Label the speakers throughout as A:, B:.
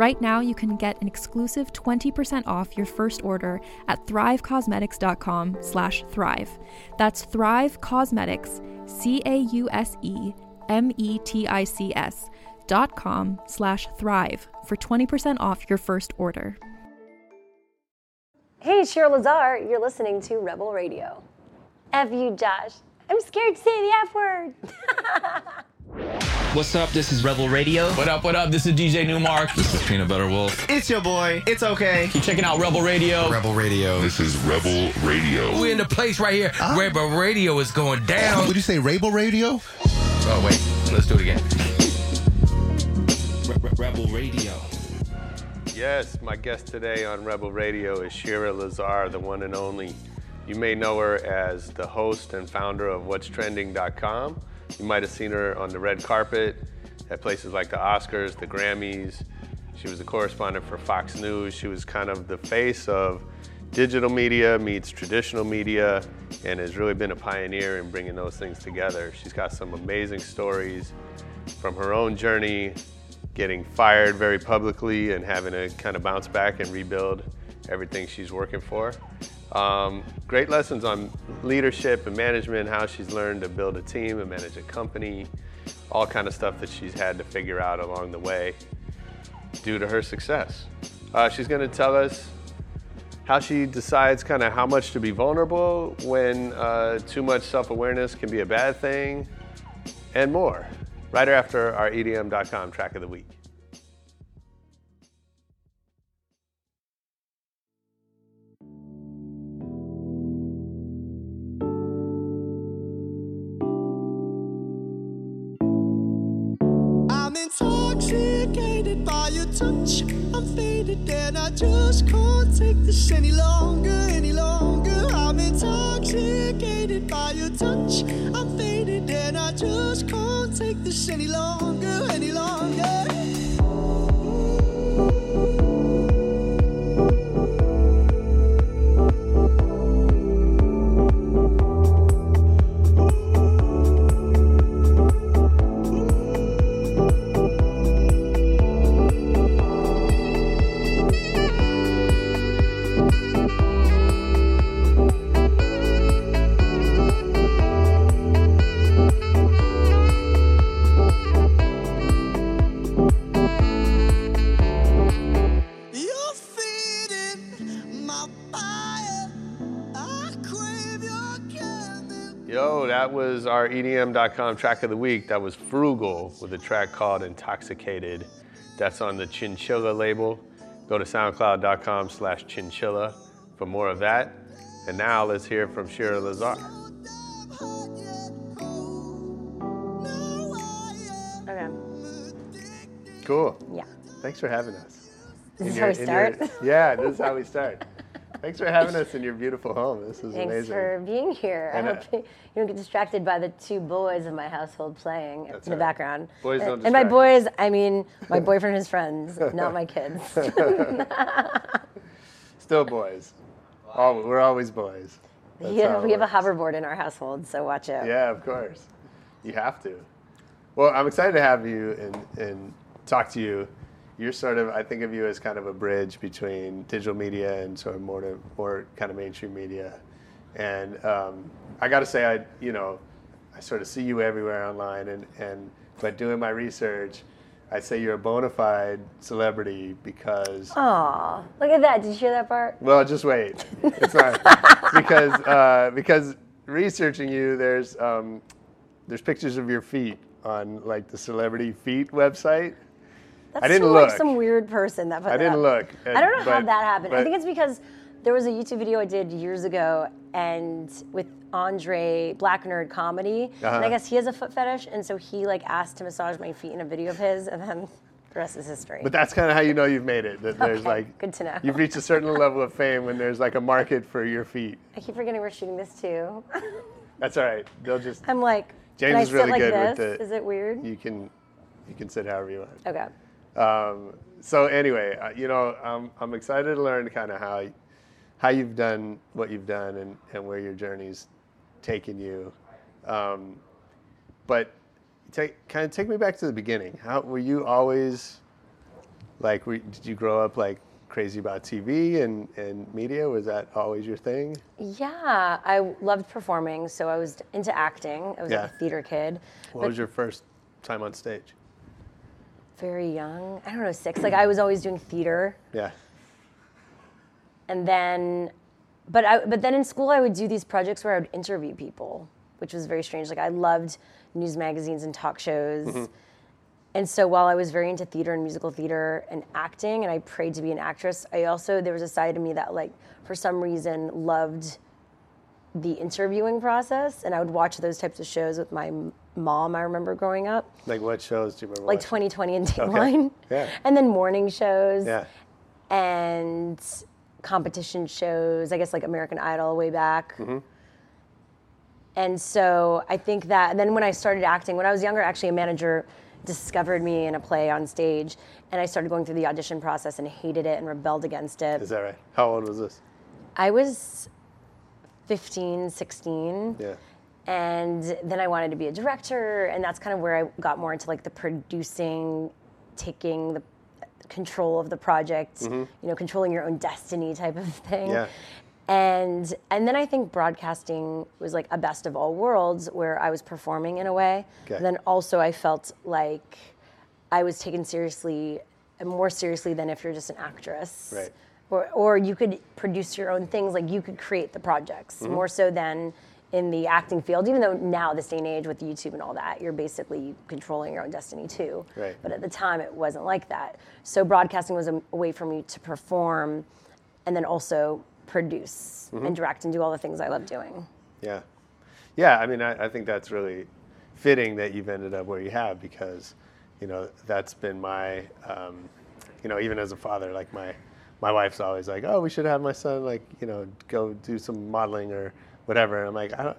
A: Right now, you can get an exclusive 20% off your first order at thrivecausemetics.com slash thrive. That's Thrive Causemetics, C-A-U-S-E-M-E-T-I-C-S dot com slash thrive for 20% off your first order.
B: Hey, Shira Lazar, you're listening to Rebel Radio. F you, Josh. I'm scared to say the F word.
C: What's up? This is Rebel Radio.
D: What up, what up? This is DJ Nu-Mark.
E: This is Peanut Butter Wolf.
F: It's your boy. It's okay.
D: Keep checking out Rebel Radio.
E: Rebel Radio.
G: This is Rebel Radio.
H: We're in the place right here.
F: Ah.
H: Rebel Radio is going down.
E: Would you say Rebel Radio?
H: Oh, wait. Let's do it again.
C: Rebel Radio.
I: Yes, my guest today on Rebel Radio is Shira Lazar, the one and only. You may know her as the host and founder of What'sTrending.com. You might have seen her on the red carpet at places like the Oscars, the Grammys. She was a correspondent for Fox News. She was kind of the face of digital media meets traditional media and has really been a pioneer in bringing those things together. She's got some amazing stories from her own journey getting fired very publicly and having to kind of bounce back and rebuild everything she's working for. Um, great lessons on leadership and management, how she's learned to build a team and manage a company, all kind of stuff that she's had to figure out along the way due to her success. Uh, she's going to tell us how she decides kind of how much to be vulnerable when uh, too much self-awareness can be a bad thing, and more. Right after our EDM.com track of the week.
J: Intoxicated by your touch. I'm faded and I just can't take this any longer, any longer. I'm intoxicated by your touch. I'm faded and I just can't take this any longer, any longer.
I: EDM.com track of the week. That was Frugal with a track called Intoxicated. That's on the Chinchilla label. Go to soundcloud.com slash chinchilla for more of that. And now let's hear from Shira Lazar.
B: Okay.
I: Cool.
B: Yeah.
I: Thanks for having us.
B: This is
I: your-
B: how we
I: in your-
B: start.
I: yeah, this is how we start. Thanks for having us in your beautiful home. This is
B: Thanks
I: amazing.
B: Thanks for being here.
I: And,
B: I
I: uh,
B: hope you don't get distracted by the two boys in my household playing in the
I: right.
B: background.
I: Boys don't
B: and, and by boys, I mean my boyfriend and his friends, not my kids.
I: Still boys. All, we're always boys. That's
B: Yeah, we have a hoverboard in our household, so watch out.
I: Yeah, of course. You have to. Well, I'm excited to have you and, and talk to you. You're sort of I think of you as kind of a bridge between digital media and sort of more to more kind of mainstream media. And um, I got to say, I you know, I sort of see you everywhere online, and and but doing my research, I'd say you're a bona fide celebrity because.
B: Aw, look at that. Did you hear that part?
I: Well, just wait. It's not because uh, because researching you, there's um, there's pictures of your feet on like the celebrity feet website.
B: That's
I: I didn't look.
B: Like some weird person that put
I: I didn't
B: up.
I: look,
B: I don't know how that happened. I think it's because there was a YouTube video I did years ago, and with Andre Black Nerd Comedy, and
I: Uh-huh.
B: I guess he has a foot fetish, and so he like asked to massage my feet in a video of his, and then the rest is history.
I: But that's kind of how you know you've made it. That there's
B: Okay,
I: like
B: good to know.
I: You've reached a certain level of fame when there's like a market for your feet.
B: I keep forgetting we're shooting this too.
I: That's all right. They'll just
B: I'm like,
I: James is really
B: like
I: good
B: this?
I: with the.
B: Is it weird?
I: You can you can sit however you want.
B: Okay.
I: Um, so anyway, uh, you know, I'm, I'm excited to learn kind of how how you've done what you've done and, and where your journey's taken you. Um, but take kind of take me back to the beginning. How were you always like? Were, did you grow up like crazy about TV and, and media? Was that always your thing?
B: Yeah, I loved performing, so I was into acting. I was
I: Yeah.
B: like a theater kid.
I: What
B: but
I: was your first time on stage?
B: Very young. I don't know, six. Like I was always doing theater,
I: Yeah.
B: and then, but I but then in school I would do these projects where I would interview people, which was very strange. Like I loved news magazines and talk shows. Mm-hmm. And so while I was very into theater and musical theater and acting, and I prayed to be an actress, I also there was a side of me that like for some reason loved the interviewing process, and I would watch those types of shows with my mom. I remember growing up,
I: Like what shows do you remember?
B: like
I: watching?
B: 2020 and Dateline,
I: Yeah.
B: and then morning shows,
I: Yeah.
B: and competition shows. I guess like American Idol way back.
I: Mm-hmm.
B: And so I think that, and then when I started acting, when I was younger, actually a manager discovered me in a play on stage, and I started going through the audition process and hated it and rebelled against it.
I: Is that right? How old was this?
B: I was 15, 16.
I: Yeah.
B: And then I wanted to be a director, and that's kind of where I got more into like the producing, taking the control of the project, you know, controlling your own destiny type of thing.
I: Mm-hmm. Yeah.
B: And and then I think broadcasting was like a best of all worlds where I was performing in a way.
I: Okay.
B: Then also I felt like I was taken seriously more seriously than if you're just an actress.
I: Right.
B: Or, or you could produce your own things, like you could create the projects
I: Mm-hmm.
B: more so than in the acting field. Even though now, this day and age with YouTube and all that, you're basically controlling your own destiny too.
I: Right.
B: But at the time, it wasn't like that. So broadcasting was a, a way for me to perform, and then also produce
I: Mm-hmm.
B: and direct and do all the things I love doing.
I: Yeah. Yeah, I mean, I, I think that's really fitting that you've ended up where you have because, you know, that's been my, um, you know, even as a father, like my, my wife's always like, oh, we should have my son, like, you know, go do some modeling or whatever. And I'm like, I don't,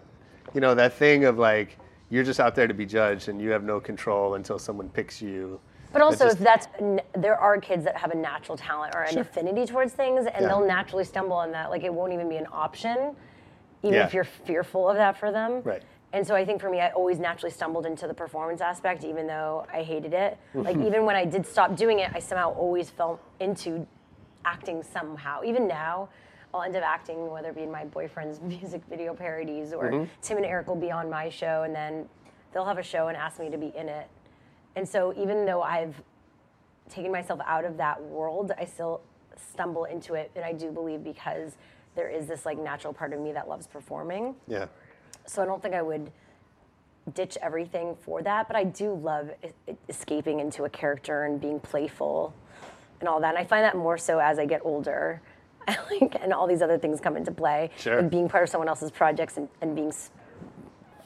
I: you know, that thing of like, you're just out there to be judged and you have no control until someone picks you.
B: But also,
I: just-
B: if that's there are kids that have a natural talent or an affinity towards things, and
I: Yeah.
B: they'll naturally stumble on that. Like it won't even be an option, even
I: Yeah.
B: if you're fearful of that for them.
I: Right.
B: And so I think for me, I always naturally stumbled into the performance aspect, even though I hated it.
I: Mm-hmm.
B: Like even when I did stop doing it, I somehow always fell into acting somehow. Even now, I'll end up acting, whether it be in my boyfriend's music video parodies or
I: Mm-hmm.
B: Tim and Eric will be on my show, and then they'll have a show and ask me to be in it. And so even though I've taken myself out of that world, I still stumble into it, and I do believe because there is this like natural part of me that loves performing.
I: Yeah.
B: So I don't think I would ditch everything for that, but I do love escaping into a character and being playful and all that. And I find that more so as I get older. Like, and all these other things come into play.
I: Sure.
B: And being part of someone else's projects and, and being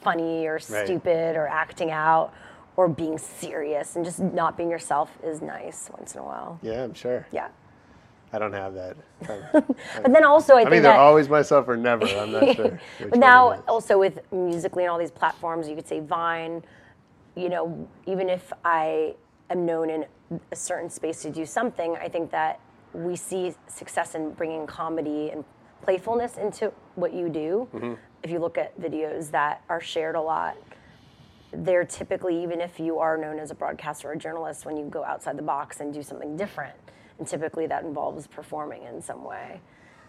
B: funny or
I: Right.
B: stupid or acting out or being serious and just not being yourself is nice once in a while.
I: Yeah, I'm sure.
B: Yeah.
I: I don't have that.
B: But then also, I
I: I'm
B: think
I: either
B: that
I: always myself or never. I'm not sure.
B: But now, also with Musical.ly and all these platforms, you could say Vine. You know, even if I am known in a certain space to do something, I think that we see success in bringing comedy and playfulness into what you do.
I: Mm-hmm.
B: If you look at videos that are shared a lot, they're typically, even if you are known as a broadcaster or a journalist, when you go outside the box and do something different, and typically that involves performing in some way.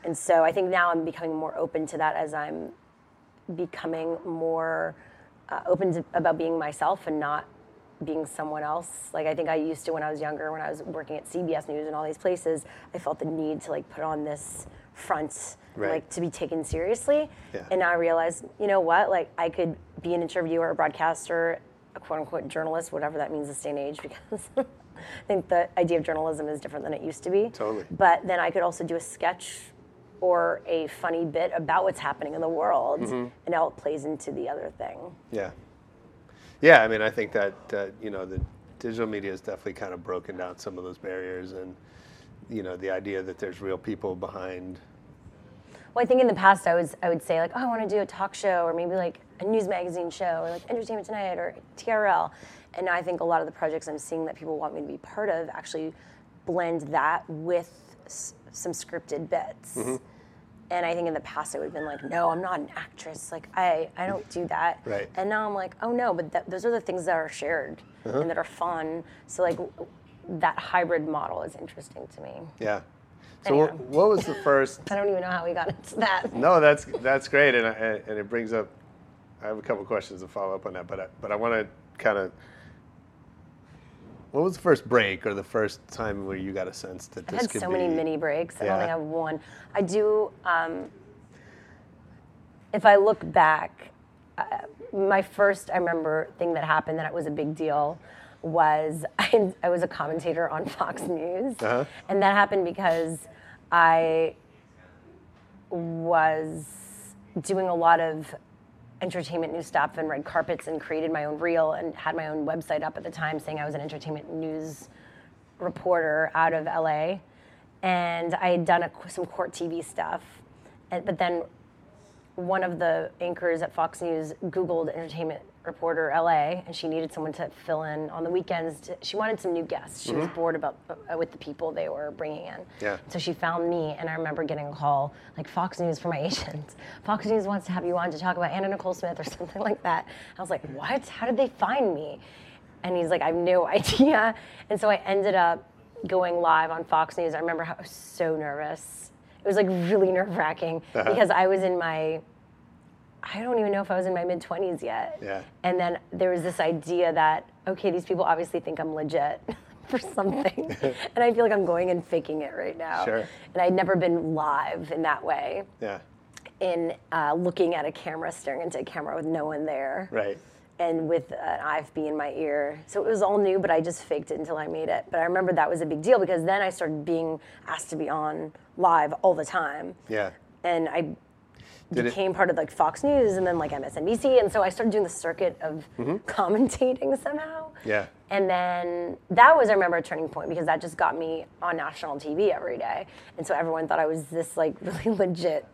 B: And so I think now I'm becoming more open to that as I'm becoming more uh, open to, about being myself and not being someone else. Like I think I used to when I was younger, when I was working at CBS News and all these places, I felt the need to like put on this front,
I: Right.
B: like to be taken seriously.
I: Yeah.
B: And now I realized, you know what? Like I could be an interviewer, a broadcaster, a quote unquote journalist, whatever that means this day and age, because I think the idea of journalism is different than it used to be.
I: Totally.
B: But then I could also do a sketch or a funny bit about what's happening in the world,
I: Mm-hmm.
B: and now it plays into the other thing.
I: Yeah. Yeah, I mean, I think that, uh, you know, the digital media has definitely kind of broken down some of those barriers and, you know, the idea that there's real people behind.
B: Well, I think in the past I was I would say like, oh, I want to do a talk show or maybe like a news magazine show or like Entertainment Tonight or TRL, and now I think a lot of the projects I'm seeing that people want me to be part of actually blend that with s- some scripted bits.
I: Mm-hmm.
B: And I think in the past it would have been like, no, I'm not an actress. Like I, I don't do that.
I: Right.
B: And now I'm like, oh no, but that, those are the things that are shared
I: Uh-huh.
B: and that are fun. So like w- that hybrid model is interesting to me.
I: Yeah. So,
B: Anyhow.
I: what was the first?
B: I don't even know how we got into that.
I: No, that's that's great, and I, and it brings up. I have a couple questions to follow up on that, but I, but I want to kind of. What was the first break or the first time where you got a sense that this
B: had
I: could
B: so
I: be?
B: many mini breaks. I don't think
I: Yeah.
B: I have one. I do. Um, if I look back, uh, my first I remember thing that happened that it was a big deal was I, I was a commentator on Fox News,
I: Uh-huh.
B: and that happened because I was doing a lot of entertainment news stuff and red carpets and created my own reel and had my own website up at the time saying I was an entertainment news reporter out of LA. And I had done a, some court TV stuff. And, but then one of the anchors at Fox News Googled entertainment reporter LA, and she needed someone to fill in on the weekends. To, she wanted some new guests. She was bored about uh, with the people they were bringing in.
I: Yeah.
B: So she found me, and I remember getting a call like Fox News for my agent. Fox News wants to have you on to talk about Anna Nicole Smith or something like that. I was like, what? How did they find me? And he's like, I have no idea. And so I ended up going live on Fox News. I remember how I was so nervous. It was like really nerve wracking because I was in my I don't even know if I was in my mid 20s yet.
I: Yeah.
B: And then there was this idea that, okay, these people obviously think I'm legit for something. and I feel like I'm going and faking it right now.
I: Sure.
B: And I'd never been live in that way,
I: Yeah.
B: in uh, looking at a camera, staring into a camera with no one there.
I: Right.
B: And with an IFB in my ear. So it was all new, but I just faked it until I made it. But I remember that was a big deal because then I started being asked to be on live all the time
I: Yeah.
B: and I
I: Did it-
B: became part of like Fox News and then like MSNBC, and so I started doing the circuit of commentating somehow.
I: Mm-hmm. Yeah.
B: And then that was I remember a turning point because that just got me on national TV every day, and so everyone thought I was this like really legit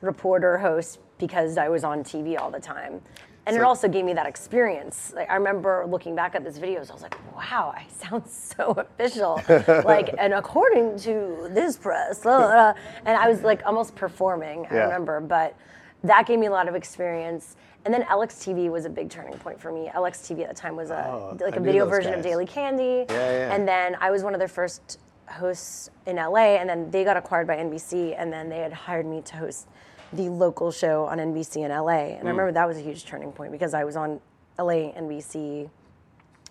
B: reporter host because I was on TV all the time. And it also gave me that experience. Like I remember looking back at this videos, I was like, "Wow, I sound so official." like, and according to this press, blah, blah, blah. and I was like almost performing. I
I: Yeah.
B: remember, but that gave me a lot of experience. And then LX TV was a big turning point for me. LX TV at the time was a
I: Oh,
B: like
I: I
B: a video version of. Daily Candy.
I: Yeah, yeah.
B: And then I was one of their first hosts in LA, and then they got acquired by NBC, and then they had hired me to host the local show on NBC in LA. And I mm. remember that was a huge turning point because I was on LA NBC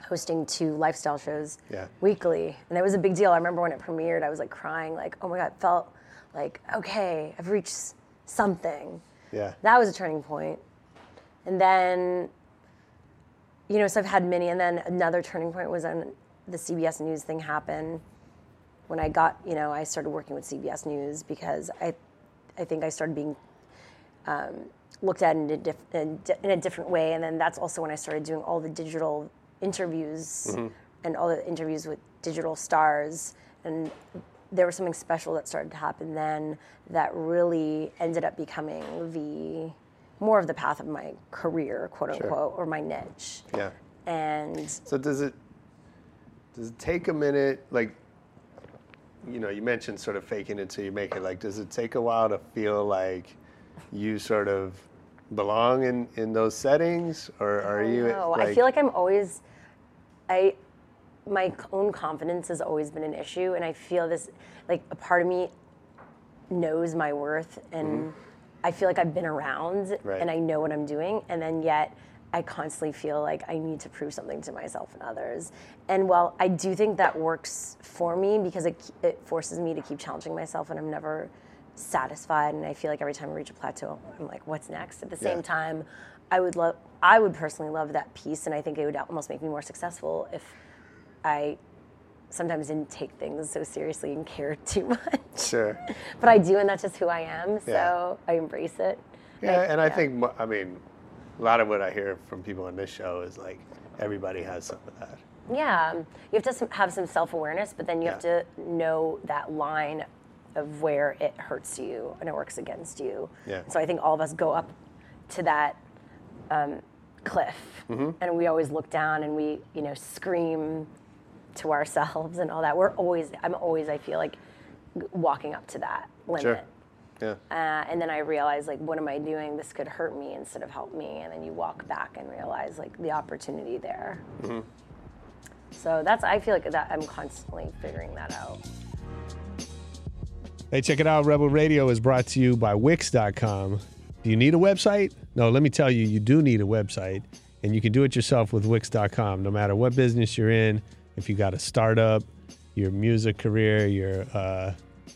B: hosting two lifestyle shows
I: Yeah.
B: weekly, and it was a big deal. I remember when it premiered, I was like crying, like, oh my god, it felt like okay, I've reached something.
I: Yeah.
B: That was a turning point. And then, you know, so I've had many. And then another turning point was when the CBS News thing happened. When I got, you know, I started working with CBS News because I, I think I started being um, looked at in a, diff- in in a different way. And then that's also when I started doing all the digital interviews and all the interviews with digital stars. And there was something special that started to happen then that really ended up becoming the more of the path of my career, quote unquote, or my niche.
I: Yeah.
B: And
I: So does it does it take a minute like you know, you mentioned sort of faking it till you make it. Like does it take a while to feel like you sort of belong in, in those settings, or are you?
B: No, I feel like I'm always, I, my own confidence has always been an issue, and I feel this, like a part of me knows my worth, and I feel like I've been around,
I: Mm-hmm. Right.
B: and I know what I'm doing, and then yet I constantly feel like I need to prove something to myself and others. And while I do think that works for me because it, it forces me to keep challenging myself, and I'm never satisfied, and I feel like every time I reach a plateau, I'm like, what's next? At the same
I: Yeah.
B: time, I would love, I would personally love that piece, and I think it would almost make me more successful if I sometimes didn't take things so seriously and care too much.
I: Sure.
B: But I do, and that's just who I am. So
I: Yeah.
B: I embrace it.
I: Yeah, and I
B: yeah.
I: think I mean, a lot of what I hear from people on this show is like everybody has some of that.
B: Yeah, you have to have some self awareness, but then you have to know that line of where it hurts you and it works against you.
I: Yeah.
B: So I think all of us go up to that um, cliff,
I: Mm-hmm.
B: and we always look down and we, you know, scream to ourselves and all that. We're always, I'm always, I feel like, walking up to that limit.
I: Sure. Yeah.
B: Uh, and then I realized, like, what am I doing? This could hurt me instead of help me. And then you walk back and realize, like, the opportunity there. So that's, I feel like that I'm constantly figuring that out.
F: Hey, check it out. Rebel Radio is brought to you by Wix.com. Do you need a website? No, let me tell you, you do need a website, and you can do it yourself with Wix.com. No matter what business you're in, if you got a startup, your music career, your uh,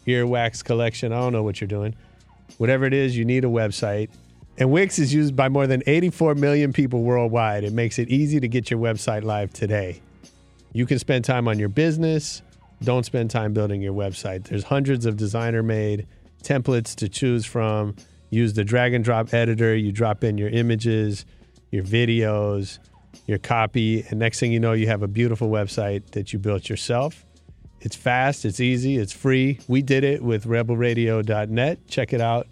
F: earwax collection, I don't know what you're doing. Whatever it is, you need a website. And Wix is used by more than 84 million people worldwide. It makes it easy to get your website live today. You can spend time on your business. Don't spend time building your website. There's hundreds of designer made templates to choose from. Use the drag and drop editor. You drop in your images, your videos, your copy, and next thing you know, you have a beautiful website that you built yourself. It's fast, it's easy, it's free. We did it with rebelradio.net. Check it out,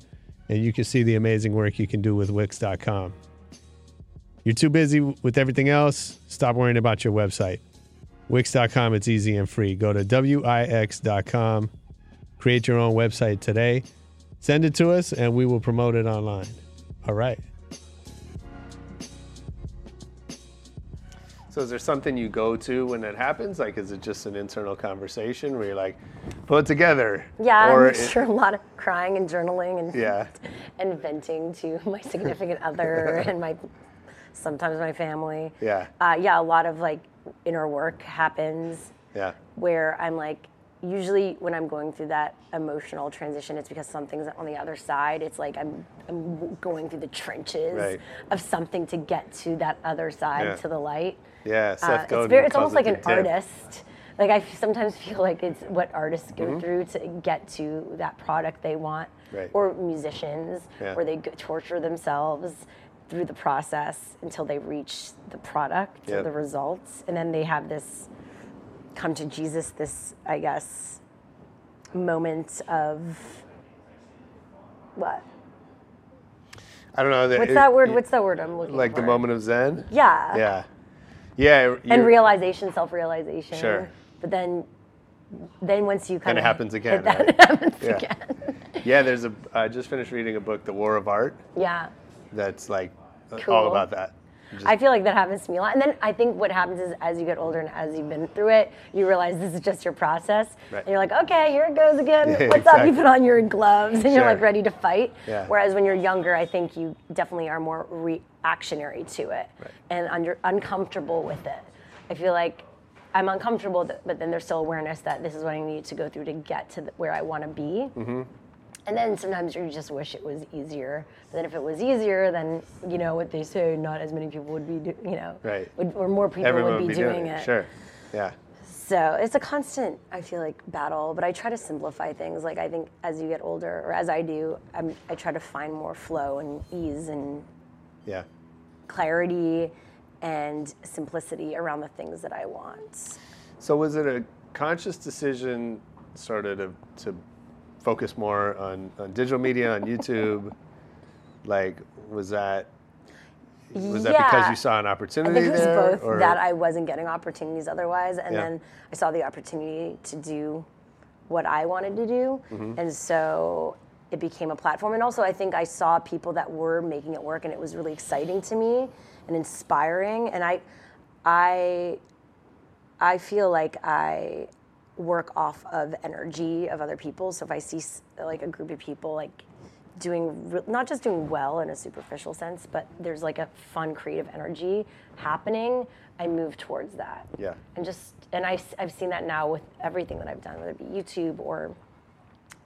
F: and you can see the amazing work you can do with Wix.com. You're too busy with everything else, stop worrying about your website. Wix.com, it's easy and free. Go to Wix.com, create your own website today, send it to us, and we will promote it online. All right.
I: So is there something you go to when that happens? Like, is it just an internal conversation where you're like, put it together?
B: Yeah,
I: Or
B: I'm
I: it-
B: sure a lot of crying and journaling and
I: Yeah.
B: and venting to my significant other and my sometimes my family.
I: Yeah.
B: Uh, yeah, a lot of like inner work happens
I: Yeah.
B: where I'm like, usually when I'm going through that emotional transition, it's because something's on the other side. It's like I'm, I'm going through the trenches
I: Right.
B: of something to get to that other side,
I: Yeah.
B: to the light.
I: Yeah. Seth
B: Uh,
I: Godin
B: it's, very, it's almost like an
I: dip.
B: artist. Like I sometimes feel like it's what artists go
I: Mm-hmm.
B: through to get to that product they want,
I: Right.
B: or musicians,
I: Yeah.
B: where they torture themselves through the process until they reach the product or the results, and then they have this come to Jesus. This, I guess, moment of what?
I: I don't know.
B: What's
I: it-
B: that word?
I: it-
B: What's that word I'm looking for?
I: Like
B: for?
I: the moment of Zen?
B: Yeah.
I: Yeah. Yeah.
B: and realization, self-realization.
I: Sure.
B: But then, then once you kind
I: Then
B: of
I: it happens again. right?
B: happens
I: yeah.
B: again.
I: Yeah. There's a. I just finished reading a book, The War of Art.
B: Yeah.
I: That's like
B: Cool.
I: all about that. Just-
B: I feel like that happens to me a lot. And then I think what happens is as you get older and as you've been through it, you realize this is just your process.
I: Right.
B: And you're like, okay, here it goes again.
I: Yeah,
B: What's up? You put on your gloves and you're like ready to fight.
I: Yeah.
B: Whereas when you're younger, I think you definitely are more reactionary to it
I: Right.
B: and under, uncomfortable with it. I feel like I'm uncomfortable, but then there's still awareness that this is what I need to go through to get to the, where I want to be.
I: Mm-hmm.
B: And then sometimes you just wish it was easier. But then if it was easier, then you know what they say, not as many people would be, do, you know,
I: Right.
B: would, or more people
I: Everyone
B: would be, doing, it.
I: Sure. Yeah.
B: So it's a constant, I feel like, battle. But I try to simplify things. Like I think as you get older, or as I do, I'm, I try to find more flow and ease and
I: Yeah.
B: clarity and simplicity around the things that I want.
I: So was it a conscious decision, sort of, to, to focus more on, on digital media on YouTube? Like, was that was that because you saw an
B: I
I: opportunity
B: think it was
I: there?
B: both
I: or-
B: that I wasn't getting opportunities otherwise, and
I: Yeah.
B: then I saw the opportunity to do what I wanted to do,
I: Mm-hmm.
B: and so it became a platform. And also, I think I saw people that were making it work, and it was really exciting to me and inspiring. And I, I, I feel like I work off of energy of other people. So if I see like a group of people like doing not just doing well in a superficial sense, but there's like a fun creative energy happening, I move towards that.
I: Yeah.
B: And just and I I've seen that now with everything that I've done, whether it be YouTube or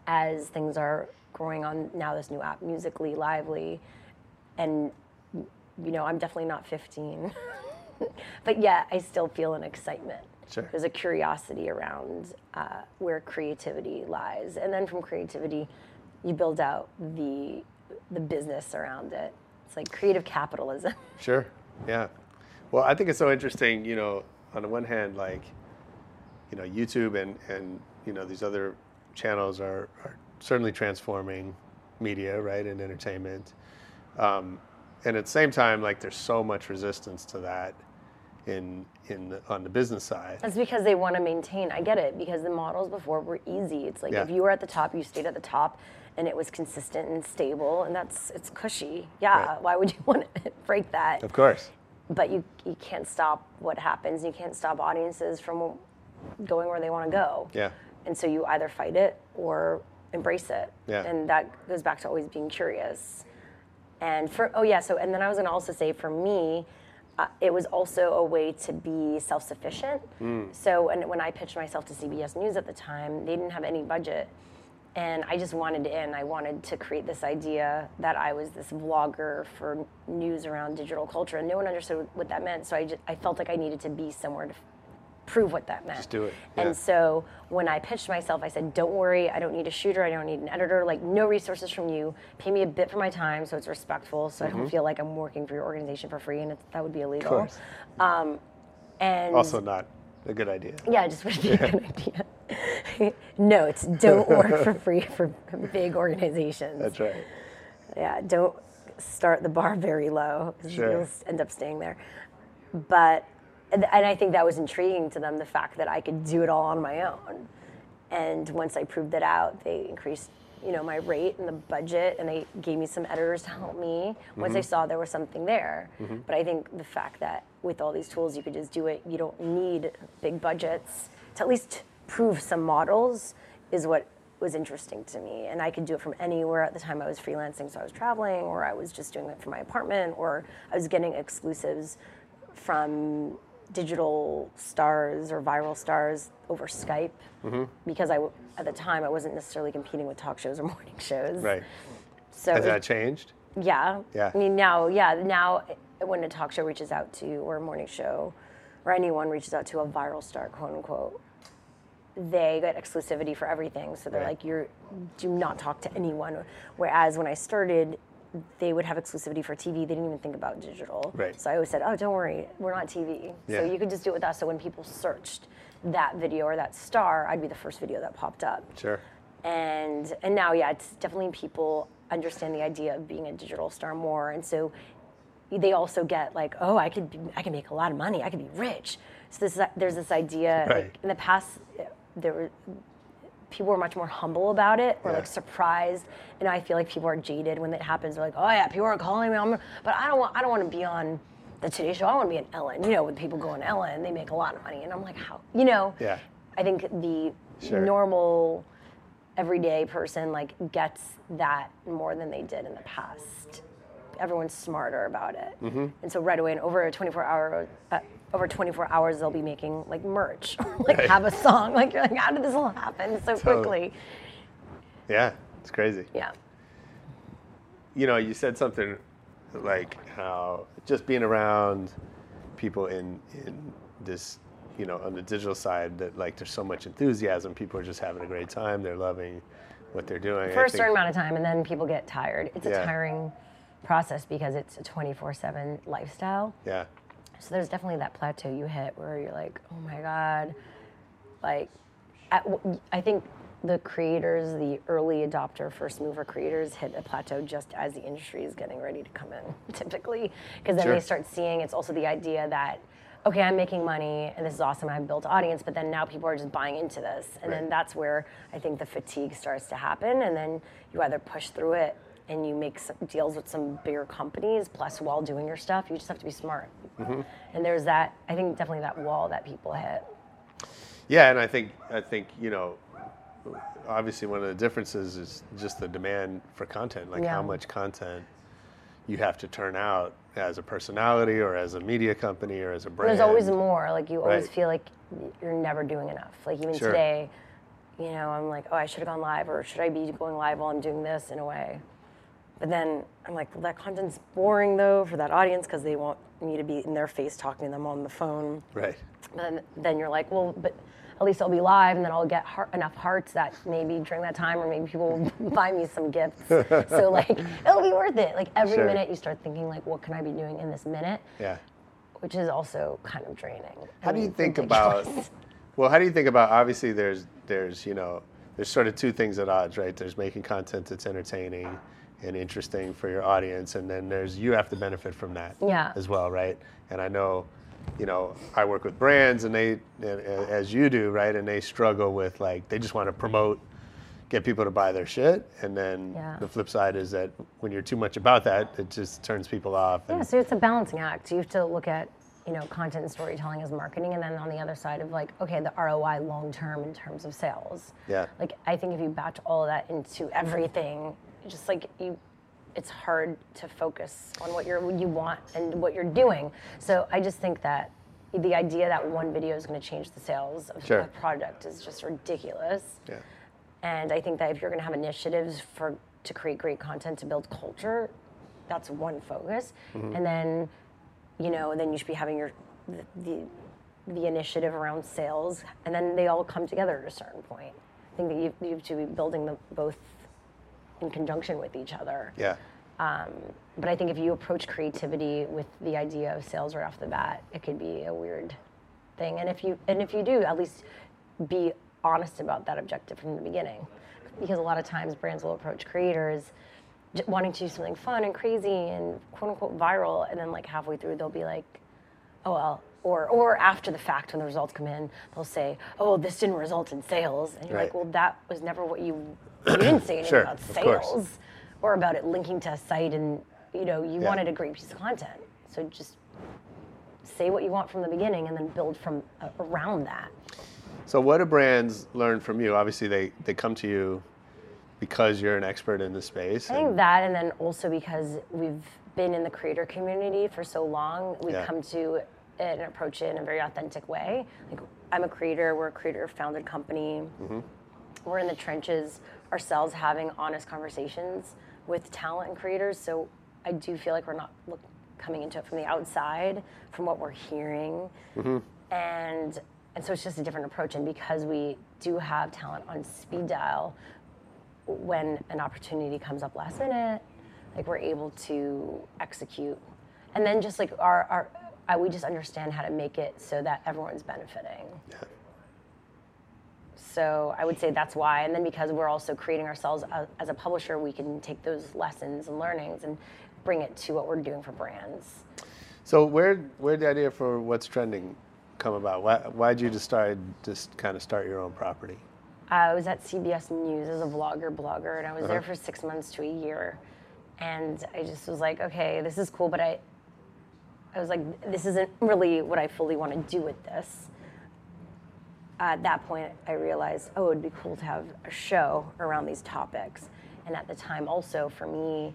B: as things are growing on now this new app, Musical.ly, Live.ly, and you know I'm definitely not 15, but yet I still feel an excitement.
I: Sure.
B: There's a curiosity around uh, where creativity lies, and then from creativity, you build out the the business around it. It's like creative capitalism.
I: Sure. Yeah. Well, I think it's so interesting. You know, on the one hand, like, you know, YouTube and and you know these other channels are are certainly transforming media, right, and entertainment. Um, and at the same time, like, there's so much resistance to that in in the, on the business side.
B: That's because they want to maintain. I get it because the models before were easy. It's like
I: Yeah.
B: if you were at the top, you stayed at the top, and it was consistent and stable, and that's it's cushy. Yeah,
I: Right.
B: why would you want to break that?
I: Of course.
B: But you you can't stop what happens. You can't stop audiences from going where they want to go.
I: Yeah.
B: And so you either fight it or embrace it.
I: Yeah.
B: And that goes back to always being curious. And for oh yeah, so and then I was gonna also say for me, uh, it was also a way to be self-sufficient. So and when I pitched myself to CBS News at the time, they didn't have any budget, and I just wanted in. I wanted to create this idea that I was this vlogger for news around digital culture, and no one understood what that meant. So I just, I felt like I needed to be somewhere to prove what that meant.
I: Just do it, yeah.
B: And so when I pitched myself, I said, "Don't worry, I don't need a shooter, I don't need an editor, like no resources from you. Pay me a bit for my time, so it's respectful, so I don't feel like I'm working for your organization for free, and it's, that would be illegal."
I: Mm-hmm. course.
B: Um, and
I: Also, not a good idea.
B: yeah, it just would be a good idea. Notes: Don't work for free for big organizations.
I: That's right.
B: Yeah, don't start the bar very low.
I: Sure.
B: You'll end up staying there. But, and I think that was intriguing to them, the fact that I could do it all on my own. And once I proved it out, they increased, you know, my rate and the budget, and they gave me some editors to help me. Once they mm-hmm. saw there was something there. Mm-hmm. But I think the fact that with all these tools you could just do it, you don't need big budgets to at least prove some models is what was interesting to me. And I could do it from anywhere at the time I was freelancing, so I was traveling, or I was just doing it from my apartment, or I was getting exclusives from digital stars or viral stars over Skype mm-hmm. because I, at the time, I wasn't necessarily competing with talk shows or morning shows.
I: Right.
B: So
I: Has
B: it-
I: that changed?
B: yeah.
I: Yeah.
B: I mean, now, yeah, now uh, when a talk show reaches out to, you or a morning show, or anyone reaches out to a viral star, quote unquote, they get exclusivity for everything. So they're
I: Right.
B: like, you're, do not talk to anyone. Whereas when I started, they would have exclusivity for TV. They didn't even think about digital.
I: Right.
B: So I always said, oh, don't worry, we're not TV.
I: Yeah.
B: So you could just do it with us. So when people searched that video or that star, I'd be the first video that popped up
I: Sure.
B: and and now yeah it's definitely people understand the idea of being a digital star more and so they also get like oh i could be, i can make a lot of money i could be rich so this there's this idea
I: Right.
B: like in the past there were people were much more humble about it or
I: Yeah.
B: like surprised and i feel like people are jaded when it happens they're like oh yeah people are calling me I'm, but i don't want i don't want to be on the today show i want to be on ellen you know when people go on ellen they make a lot of money and i'm like how you know
I: Yeah.
B: i think the
I: Sure.
B: normal everyday person like gets that more than they did in the past. Everyone's smarter about it,
I: Mm-hmm.
B: and so right away, in over a 24 hour, uh, over 24 hours, they'll be making like merch, like
I: Right.
B: have a song. Like you're like, how did this all happen so
I: Totally.
B: quickly?
I: Yeah. It's crazy.
B: Yeah,
I: you know, you said something like how just being around people in in this, you know, on the digital side that like there's so much enthusiasm. People are just having a great time. They're loving what they're doing.
B: for
I: I
B: a certain amount of time, and then people get tired. It's a tiring process because it's a 24/7 lifestyle.
I: Yeah.
B: So there's definitely that plateau you hit where you're like, oh my god, like, at, I think the creators, the early adopter, first mover creators, hit a plateau just as the industry is getting ready to come in, typically, because then
I: Sure.
B: they start seeing. It's also the idea that okay, I'm making money and this is awesome. I've built audience, but then now people are just buying into this, and then that's where I think the fatigue starts to happen, and then you either push through it and you make deals with some bigger companies, plus while doing your stuff, you just have to be smart. Mm-hmm. And there's that, I think definitely that wall that people hit.
I: Yeah, and I think I think you know, obviously one of the differences is just the demand for content, like how much content you have to turn out as a personality or as a media company or as a brand.
B: There's always more. Like you always
I: Right.
B: feel like you're never doing enough. Like even
I: Sure.
B: today, you know, I'm like, oh, I should have gone live, or should I be going live while I'm doing this in a way? But then I'm like, well, that content's boring though for that audience because they want me to be in their face talking to them on the phone.
I: Right.
B: But then, then you're like, well, but at least I'll be live, and then I'll get heart, enough hearts that maybe during that time, or maybe people will buy me some gifts. so like, it'll be worth it. Like every
I: Sure.
B: minute, you start thinking like, what can I be doing in this minute?
I: Yeah.
B: which is also kind of draining.
I: How do you
B: and
I: think about? Well, how do you think about? Obviously, there's there's you know there's sort of two things at odds, right? There's making content that's entertaining and interesting for your audience, and then there's you have to benefit from that
B: Yeah.
I: as well, right? And I know, you know, I work with brands, and they, as you do, right? And they struggle with like they just want to promote, get people to buy their shit, and then
B: Yeah.
I: the flip side is that when you're too much about that, it just turns people off.
B: Yeah, so it's a balancing act. You have to look at, you know, content and storytelling as marketing, and then on the other side of like, okay, the ROI long term in terms of sales.
I: Yeah.
B: Like I think if you batch all of that into everything, just like you, it's hard to focus on what you're you want and what you're doing. So I just think that the idea that one video is going to change the sales of
I: Sure.
B: a product is just ridiculous.
I: yeah.
B: And I think that if you're going to have initiatives for to create great content to build culture, that's one focus.
I: Mm-hmm.
B: And then, you know, then you should be having your the, the the initiative around sales, and then they all come together at a certain point. I think that you, you have to be building them both in conjunction with each other.
I: Yeah.
B: Um, but I think if you approach creativity with the idea of sales right off the bat, it could be a weird thing. And if you and if you do, at least be honest about that objective from the beginning, because a lot of times brands will approach creators wanting to do something fun and crazy and quote unquote viral, and then like halfway through they'll be like, oh well. Or, or after the fact, when the results come in, they'll say, "Oh, this didn't result in sales," and you're like, "Well, that was never what you you didn't say anything
I: Sure,
B: about sales or about it linking to a site and you know you
I: Yeah.
B: wanted a great piece of content so just say what you want from the beginning and then build from uh, around that
I: So what do brands learn from you? Obviously, they, they come to you because you're an expert in the space.
B: i think that and then also because we've been in the creator community for so long we
I: Yeah.
B: come to it and approach it in a very authentic way like i'm a creator we're a creator founded company
I: Mm-hmm.
B: we're in the trenches ourselves having honest conversations with talent and creators. So i do feel like we're not look, coming into it from the outside from what we're hearing. Mm-hmm. And and so it's just a different approach. And because we do have talent on speed dial when an opportunity comes up last minute like we're able to execute. And then just like our, our I, we just understand how to make it so that everyone's benefiting so I would say that's why. And then because we're also creating ourselves a, as a publisher, we can take those lessons and learnings and bring it to what we're doing for brands.
I: So where where the idea for what's trending come about? Why why'd you decide just kind of start your own property?
B: I was at CBS News as a vlogger, blogger, and I was
I: Uh-huh.
B: there for six months to a year. And I just was like, okay, this is cool, but I, I was like, this isn't really what I fully want to do with this. At that point, I realized, oh, it'd be cool to have a show around these topics. And at the time, also for me,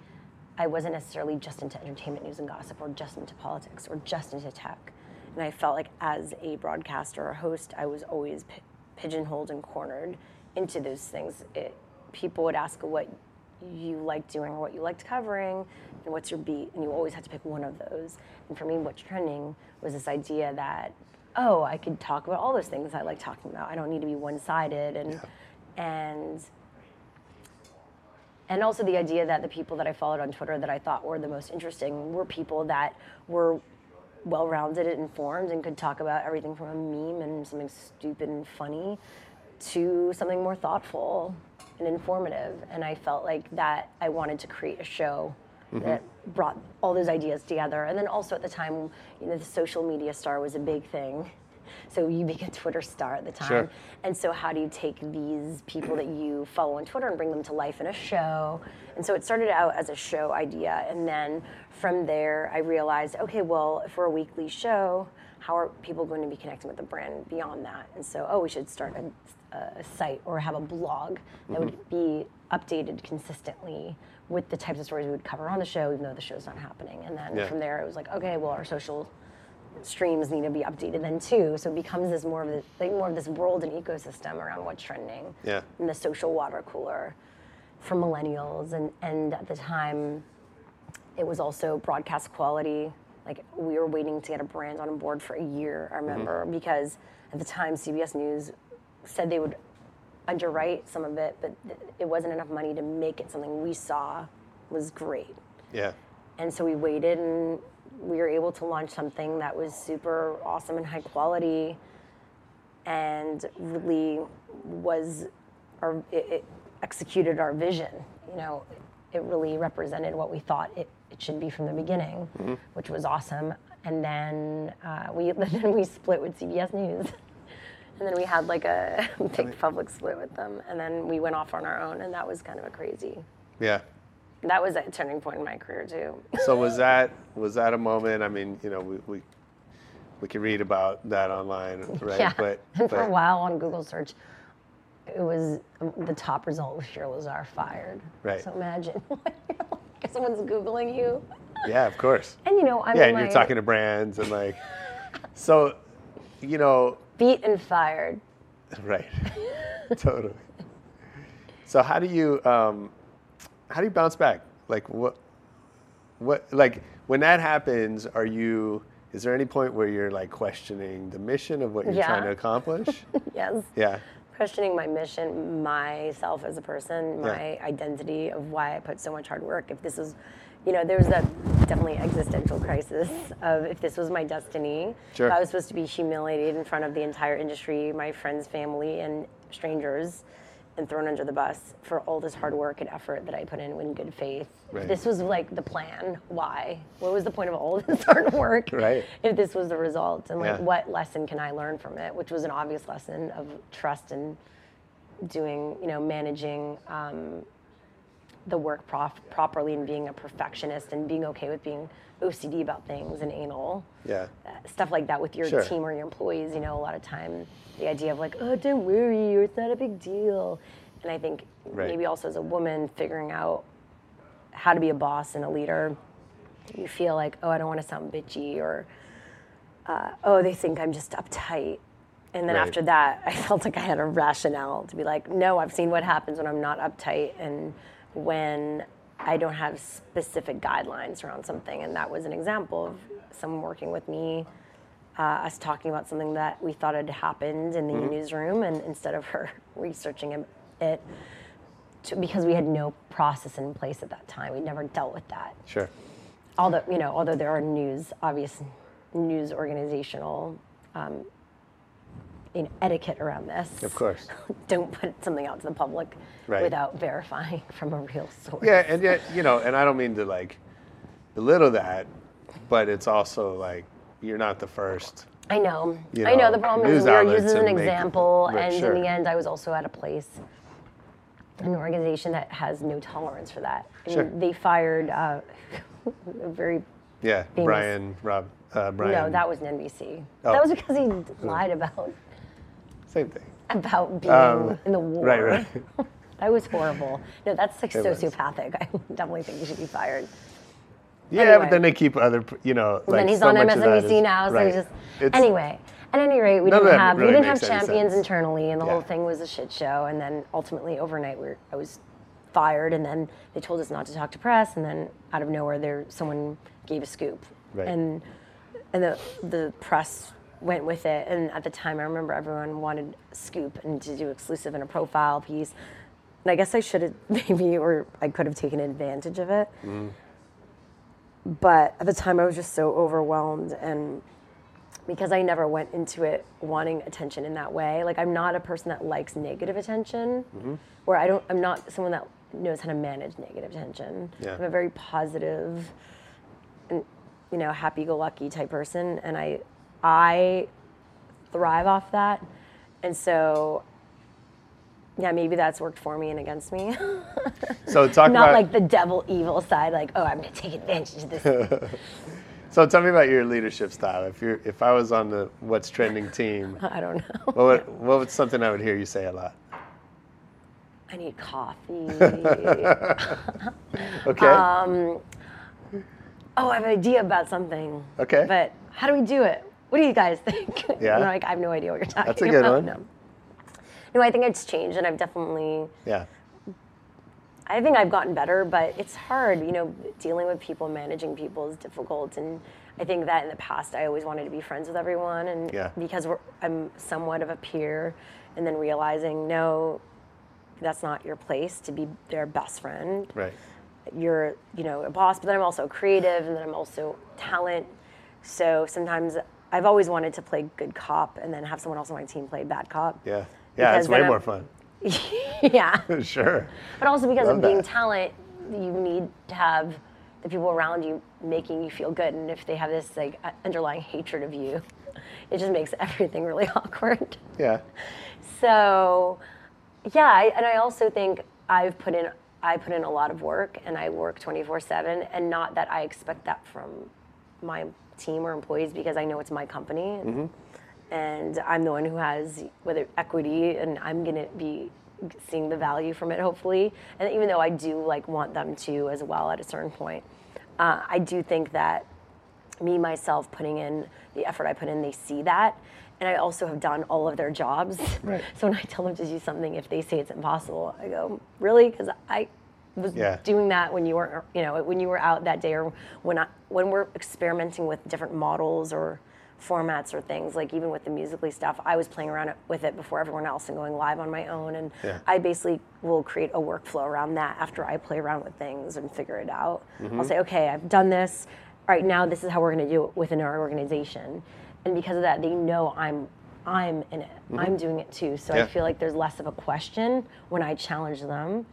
B: I wasn't necessarily just into entertainment news and gossip, or just into politics, or just into tech. And I felt like as a broadcaster or host, I was always pi- pigeonholed and cornered into those things. It, people would ask what you liked doing or what you liked covering and what's your beat, and you always had to pick one of those. And for me, what's trending was this idea that, oh, I could talk about all those things I like talking about. I don't need to be one-sided, and and and also the idea that the people that I followed on Twitter that I thought were the most interesting were people that were well-rounded and informed and could talk about everything from a meme and something stupid and funny to something more thoughtful and informative. And I felt like that I wanted to create a show Mm-hmm. that brought all those ideas together. And then also at the time, you know, the social media star was a big thing. So you became a Twitter star at the time.
I: Sure.
B: And so how do you take these people that you follow on Twitter and bring them to life in a show? And so it started out as a show idea. And then from there, I realized, okay, well, if we're a weekly show, how are people going to be connecting with the brand beyond that? And so, oh, we should start a, a site or have a blog that mm-hmm. would be updated consistently with the types of stories we would cover on the show, even though the show's not happening. And then
I: Yeah.
B: from there, it was like, okay, well, our social streams need to be updated then too. So it becomes this more of the, like more of this world and ecosystem around what's trending.
I: Yeah.
B: And the social water cooler for millennials, and and at the time, it was also broadcast quality. Like we were waiting to get a brand on board for a year. I mm-hmm. remember because at the time CBS News said they would underwrite some of it, but th- it wasn't enough money to make it something we saw was great.
I: Yeah.
B: And so we waited and we were able to launch something that was super awesome and high quality and really was our it, it executed our vision. You know, it really represented what we thought it, it should be from the beginning, which was awesome. And then uh, we then we split with CBS News. And then we had like a big public split with them, and then we went off on our own, and that was kind of a crazy.
I: Yeah.
B: That was a turning point in my career too.
I: So was that was that a moment? I mean, you know, we we, we can read about that online, right?
B: Yeah.
I: But,
B: and for a while on Google search, it was um, the top result was Shira Lazar fired.
I: Right.
B: So imagine someone's Googling you.
I: Yeah, of course.
B: And you know, I'm
I: yeah, and you're talking to brands and like, so, you know,
B: beat and fired.
I: right, totally. So how do you um, how do you bounce back? Like what what like when that happens? Are you is there any point where you're like questioning the mission of what you're
B: Yeah.
I: trying to accomplish?
B: Yes.
I: yeah.
B: Questioning my mission, myself as a person,
I: Yeah.
B: my identity of why I put so much hard work. If this was, you know, there was that definitely existential crisis of if this was my destiny,
I: Sure.
B: if I was supposed to be humiliated in front of the entire industry, my friends, family, and strangers, and thrown under the bus for all this hard work and effort that I put in in good faith.
I: Right.
B: This was like the plan, why? What was the point of all this hard work?
I: Right.
B: If this was the result, and like,
I: Yeah.
B: what lesson can I learn from it? Which was an obvious lesson of trust and doing, you know, managing um, the work prof- properly and being a perfectionist and being okay with being OCD about things and anal
I: Yeah.
B: uh, stuff like that with your
I: Sure.
B: team or your employees. You know, a lot of time the idea of like, oh, don't worry, or it's not a big deal. And I think
I: Right.
B: maybe also as a woman figuring out how to be a boss and a leader, you feel like, oh, I don't want to sound bitchy or, uh, oh, they think I'm just uptight. And then
I: Right.
B: after that, I felt like I had a rationale to be like, no, I've seen what happens when I'm not uptight and when I don't have specific guidelines around something. And that was an example of someone working with me, uh, us talking about something that we thought had happened in the
I: Mm-hmm.
B: newsroom, and instead of her researching it, to, because we had no process in place at that time, we never dealt with that
I: Sure.
B: although you know although there are news obvious news organizational um, you know, etiquette around this
I: Of course.
B: don't put something out to the public
I: Right.
B: without verifying from a real source
I: Yeah, and yet, you know, and I don't mean to like belittle that, but it's also like you're not the first.
B: i know
I: you
B: i know
I: know,
B: the problem is we were used as an example and
I: sure.
B: in the end i was also at a place an organization that has no tolerance for that and
I: Sure.
B: they fired uh, a very
I: Yeah,
B: Famous.
I: Brian, Rob, uh, Brian.
B: no that was an nbc
I: Oh.
B: that was because he lied about
I: same thing.
B: about being
I: Um,
B: in the war
I: Right, right.
B: That was horrible. No, that's like
I: It was.
B: sociopathic. I definitely think he should be fired.
I: Yeah,
B: Anyway.
I: but then they keep other, you know, like
B: then he's
I: so
B: on
I: much of that
B: MSNBC
I: is-
B: now, so
I: right.
B: he's just
I: It's-
B: anyway. At any rate, we didn't have
I: really
B: we didn't have champions
I: sense.
B: internally, and the whole thing was a shit show. And then ultimately, overnight, we were, I was fired, and then they told us not to talk to press, and then out of nowhere, there someone gave a scoop,
I: Right.
B: and and the the press went with it. And at the time, I remember everyone wanted scoop and to do exclusive and a profile piece. And I guess I should have maybe, or I could have taken advantage of it. Mm-hmm. But at the time, I was just so overwhelmed, and because I never went into it wanting attention in that way. Like I'm not a person that likes negative attention, mm-hmm. or I don't. I'm not someone that knows how to manage negative attention.
I: Yeah.
B: I'm a very positive and you know happy-go-lucky type person, and I I thrive off that, and so yeah, maybe that's worked for me and against me.
I: So talk
B: Not
I: about
B: like the devil evil side, like oh, I'm gonna take advantage of this.
I: so tell me about your leadership style. If you're if I was on the What's Trending team,
B: I don't know.
I: what would, what would something I would hear you say a lot?
B: I need coffee.
I: Okay.
B: Um, oh, I have an idea about something.
I: Okay.
B: But how do we do it? What do you guys think?
I: Yeah.
B: And I'm like, I have no idea what you're talking about.
I: That's a good
B: about.
I: one.
B: No. no, I think it's changed, and I've definitely.
I: yeah.
B: I think I've gotten better, but it's hard. You know, dealing with people, managing people is difficult, and I think that in the past I always wanted to be friends with everyone, and
I: Yeah.
B: because we're, I'm somewhat of a peer, and then realizing no, that's not your place to be their best friend.
I: Right.
B: You're, you know, a boss, but then I'm also creative, and then I'm also talent. So sometimes I've always wanted to play good cop, and then have someone else on my team play bad cop.
I: Yeah. Yeah. It's way
B: I'm-
I: more fun.
B: yeah.
I: sure.
B: But also because
I: Love
B: of being
I: that.
B: talent, you need to have the people around you making you feel good. And if they have this like underlying hatred of you, it just makes everything really awkward.
I: Yeah.
B: So, yeah, I, and I also think I've put in I put in a lot of work, and I work 24/7, and not that I expect that from my team or employees because I know it's my company, and, and I'm the one who has whether equity, and I'm gonna be seeing the value from it hopefully. And even though I do like want them to as well at a certain point, uh, I do think that me myself putting in the effort I put in, they see that. And I also have done all of their jobs.
I: Right.
B: So when I tell them to do something, if they say it's impossible, I go, really? Because I was
I: Yeah.
B: doing that when you weren't, you know, when you were out that day, or when I, when we're experimenting with different models or formats or things, like even with the Musical.ly stuff, I was playing around with it before everyone else and going live on my own. And
I: Yeah.
B: I basically will create a workflow around that after I play around with things and figure it out. Mm-hmm. I'll say, okay, I've done this. All right, now this is how we're going to do it within our organization. And because of that, they know I'm I'm in it. Mm-hmm. I'm doing it too. So
I: Yeah.
B: I feel like there's less of a question when I challenge them.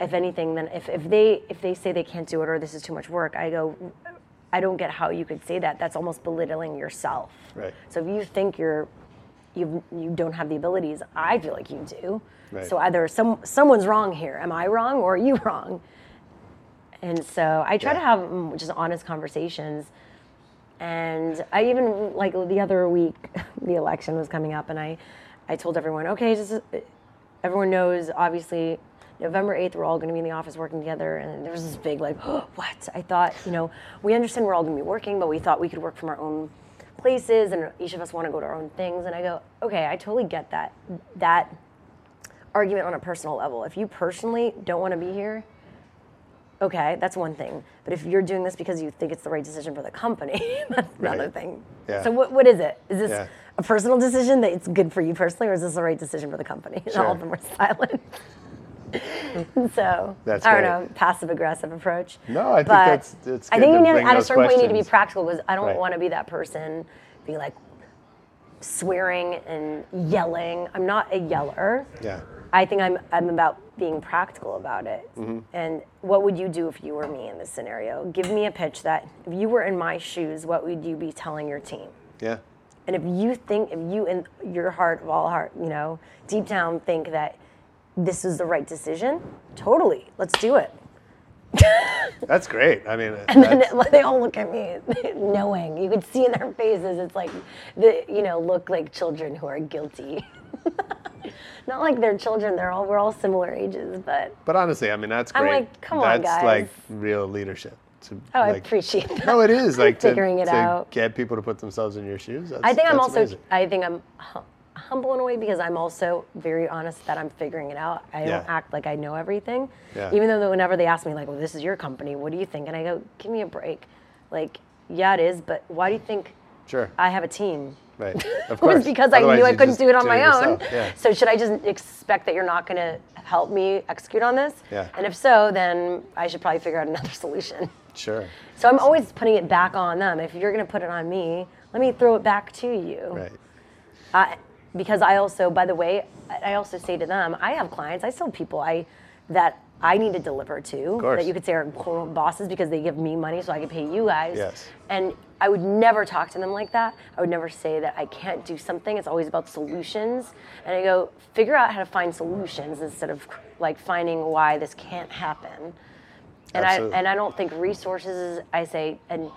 B: If anything, then if, if they if they say they can't do it or this is too much work, I go, I don't get how you could say that. That's almost belittling yourself.
I: Right.
B: So if you think you're you you don't have the abilities, I feel like you do.
I: Right.
B: So either some someone's wrong here. Am I wrong or are you wrong? And so I try to have mm, just honest conversations. And I even like the other week, the election was coming up, and I, I told everyone, okay, just everyone knows obviously November 8th, we're all going to be in the office working together. And there was this big, like, what? I thought, you know, we understand we're all going to be working, but we thought we could work from our own places and each of us want to go to our own things. And I go, okay, I totally get that. That argument on a personal level. If you personally don't want to be here, okay, that's one thing. But if you're doing this because you think it's the right decision for the company, that's another thing.
I: Yeah.
B: So what, what is it? Is this
I: Yeah.
B: a personal decision that it's good for you personally, or is this the right decision for the company? And all of them were silent. so
I: That's
B: I don't
I: great.
B: know, passive aggressive approach.
I: No, I think
B: But
I: that's- it's
B: I think you need, at a certain point you need to be practical because I don't
I: Right.
B: want to be that person be like swearing and yelling. I'm not a yeller.
I: Yeah.
B: I think I'm I'm about being practical about it.
I: Mm-hmm.
B: And what would you do if you were me in this scenario? Give me a pitch that if you were in my shoes, what would you be telling your team?
I: Yeah.
B: And if you think, if you in your heart of all heart, you know, deep down think that this is the right decision, totally, let's do it.
I: That's great. I mean,
B: And then
I: that's-
B: they all look at me, knowing. You could see in their faces, it's like, the you know, look like children who are guilty. Not like they're children. They're all we're all similar ages, but
I: but honestly, I mean, that's
B: I'm
I: great.
B: like, come on, guys.
I: that's like real leadership. To,
B: oh, I appreciate that.
I: No, it is like to,
B: figuring it
I: to
B: out.
I: get people to put themselves in your shoes. That's,
B: I think I'm also.
I: amazing.
B: I think I'm humble in a way because I'm also very honest that I'm figuring it out. I
I: Yeah.
B: don't act like I know everything.
I: Yeah.
B: Even though whenever they ask me like, "Well, this is your company. What do you think?" and I go, "Give me a break." Like, yeah, it is, but why do you think
I: Sure.
B: I have a team?
I: Right. Of
B: It was
I: course.
B: because I knew I couldn't do it on my own.
I: Yeah.
B: So should I just expect that you're not going to help me execute on this?
I: Yeah.
B: And if so, then I should probably figure out another solution.
I: Sure.
B: So I'm always putting it back on them. If you're going to put it on me, let me throw it back to you.
I: Right.
B: I, because I also, by the way, I also say to them, I have clients. I still have people I that I need to deliver to. That you could say are bosses because they give me money so I can pay you guys.
I: Yes.
B: And I would never talk to them like that. I would never say that I can't do something. It's always about solutions. And I go, figure out how to find solutions instead of like finding why this can't happen. And
I: Absolutely.
B: I and I don't think resources I say and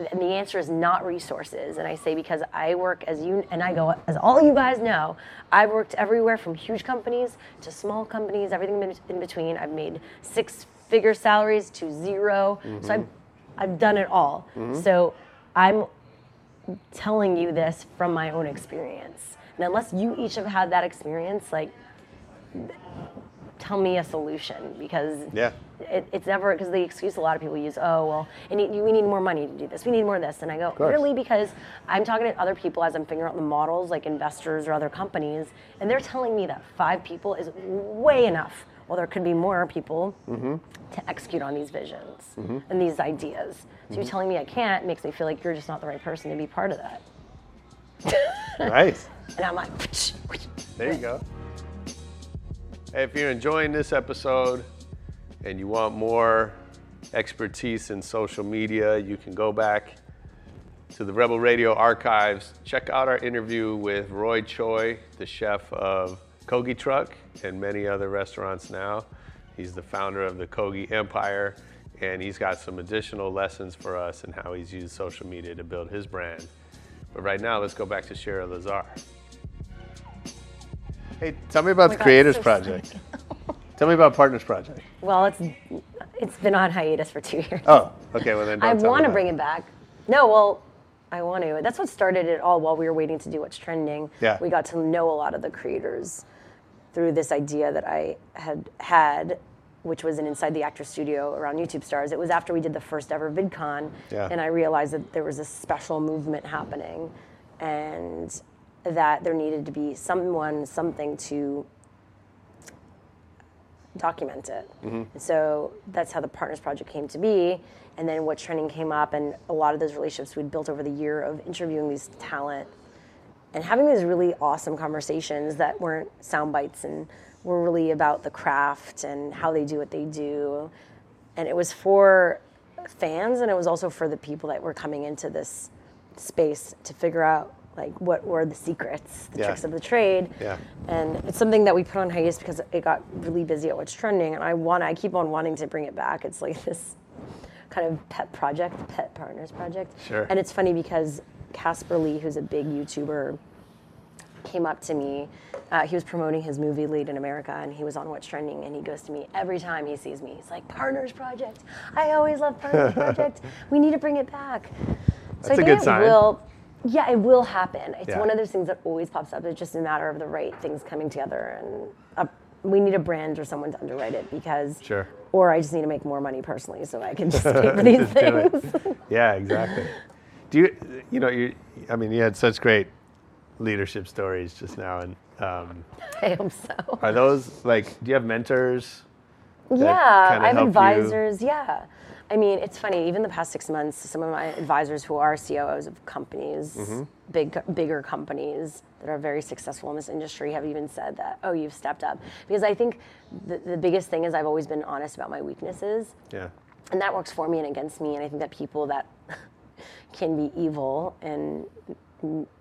B: and the answer is not resources. And I say because I work as you and I go as all you guys know, I've worked everywhere from huge companies to small companies, everything in- between. I've made six figure salaries to 0 So mm-hmm. I've I've done it all. Mm-hmm. So I'm telling you this from my own experience. And unless you each have had that experience, like tell me a solution because
I: Yeah.
B: it, it's never because the excuse a lot of people use oh well need, we need more money to do this we need more of this and i go really? Because i'm talking to other people as i'm figuring out the models like investors or other companies and they're telling me that five people is way enough. Well there could be more people mm-hmm. to execute on these visions mm-hmm. and these ideas. So you mm-hmm. telling me i can't makes me feel like you're just not the right person to be part of that.
I: Nice.
B: and i'm like
I: There you go. If you're enjoying this episode and you want more expertise in social media, you can go back to the Rebel Radio archives. Check out our interview with Roy Choi, the chef of Kogi Truck and many other restaurants now. He's the founder of the Kogi Empire, and he's got some additional lessons for us in how he's used social media to build his brand. But right now, let's go back to Shira Lazar. Hey, tell me about oh the
B: God,
I: Creators
B: so
I: Project. tell me about Partners Project.
B: well it's it's been on hiatus for two years
I: Oh, okay. Well then, don't
B: I want to bring it back. No, well, I want to. That's what started it all while we were waiting to do what's trending.
I: Yeah.
B: We got to know a lot of the creators through this idea that I had had, which was an Inside the Actor Studio around YouTube stars. It was after we did the first ever VidCon,
I: Yeah.
B: and I realized that there was a special movement happening, and that there needed to be someone, something to document it. And so that's how the Partners Project came to be. And then What's Trending came up, and a lot of those relationships we'd built over the year of interviewing these talent and having these really awesome conversations that weren't sound bites and were really about the craft and how they do what they do. And it was for fans, and it was also for the people that were coming into this space to figure out like what were the secrets, the
I: Yeah.
B: tricks of the trade.
I: Yeah.
B: And it's something that we put on hiatus because it got really busy at what's trending, and I want I keep on wanting to bring it back. It's like this kind of pet project, pet partners project.
I: Sure.
B: And it's funny because Caspar Lee, who's a big YouTuber, came up to me. Uh, he was promoting his movie Laid in America, and he was on What's Trending. And he goes to me every time he sees me. He's like, "Partners Project. I always love Partners Project. We need to bring it back." So
I: That's
B: I
I: a
B: think
I: good
B: it
I: sign.
B: will. Yeah, it will happen. It's
I: Yeah.
B: one of those things that always pops up. It's just a matter of the right things coming together, and uh, we need a brand or someone to underwrite it because.
I: Sure.
B: Or I just need to make more money personally, so I can just pay for these
I: Just do it.
B: things.
I: Yeah, exactly. Do you, you know, you, I mean, you had such great leadership stories just now, and um,
B: I hope so.
I: are those like, do you have mentors?
B: Yeah, I have
I: help you?
B: advisors. Yeah. I mean, it's funny. Even the past six months, some of my advisors who are COOs of companies,
I: Mm-hmm.
B: big, bigger companies that are very successful in this industry, have even said that, "Oh, you've stepped up." Because I think the, the biggest thing is I've always been honest about my weaknesses,
I: Yeah.
B: and that works for me and against me. And I think that people that can be evil and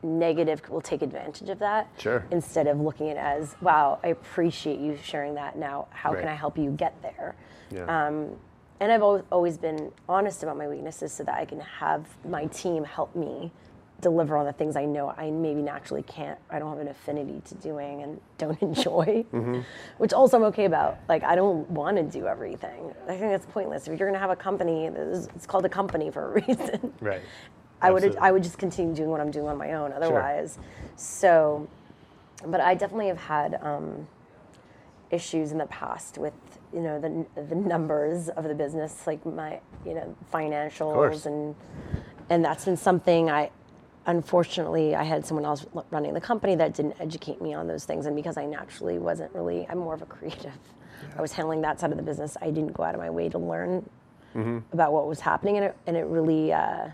B: negative will take advantage of that.
I: Sure.
B: Instead of looking at it as, wow, I appreciate you sharing that. Now, how
I: Right.
B: can I help you get there?
I: Yeah.
B: Um, and I've always, always been honest about my weaknesses so that I can have my team help me deliver on the things I know I maybe naturally can't, I don't have an affinity to doing and don't enjoy,
I: Mm-hmm.
B: which also I'm okay about. Like, I don't want to do everything. I think that's pointless. If you're going to have a company, it's called a company for a reason.
I: right.
B: I would I would just continue doing what I'm doing on my own otherwise. Sure. So, but I definitely have had um, issues in the past with you know the the numbers of the business, like my you know financials and and that's been something I unfortunately I had someone else running the company that didn't educate me on those things, and because I naturally wasn't really I'm more of a creative. I was handling that side of the business. I didn't go out of my way to learn about what was happening, and it and it really. Uh,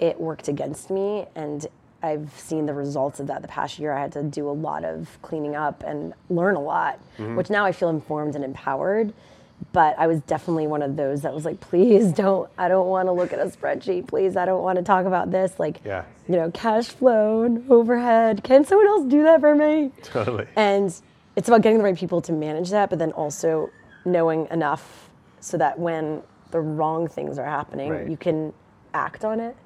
B: it worked against me and I've seen the results of that the past year. I had to do a lot of cleaning up and learn a lot,
I: Mm-hmm.
B: which now I feel informed and empowered. But I was definitely one of those that was like, please don't, I don't want to look at a spreadsheet. Please, I don't want to talk about this. Like,
I: Yeah.
B: you know, cash flow and overhead. Can someone else do that for me?
I: Totally.
B: And it's about getting the right people to manage that, but then also knowing enough so that when the wrong things are happening,
I: Right.
B: you can act on it.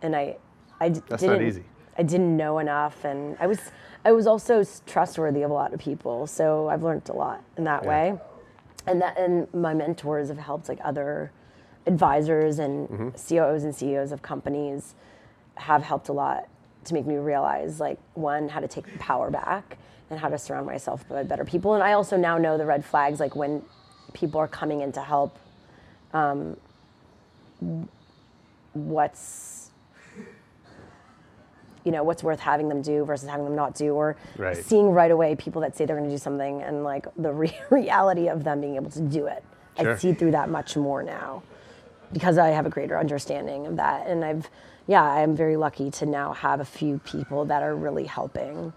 B: And I, I d-
I: That's not
B: didn't.
I: easy.
B: I didn't know enough, and I was, I was also trustworthy of a lot of people. So I've learned a lot in that
I: Yeah.
B: way, and that and my mentors have helped like other advisors and
I: Mm-hmm.
B: COOs and CEOs of companies have helped a lot to make me realize like one how to take power back and how to surround myself by better people and i also now know the red flags like when people are coming in to help um, what's you know what's worth having them do versus having them not do or
I: Right.
B: seeing right away people that say they're going to do something and like the re- reality of them being able to do it
I: Sure.
B: i see through that much more now because I have a greater understanding of that. And I've, yeah, I'm very lucky to now have a few people that are really helping.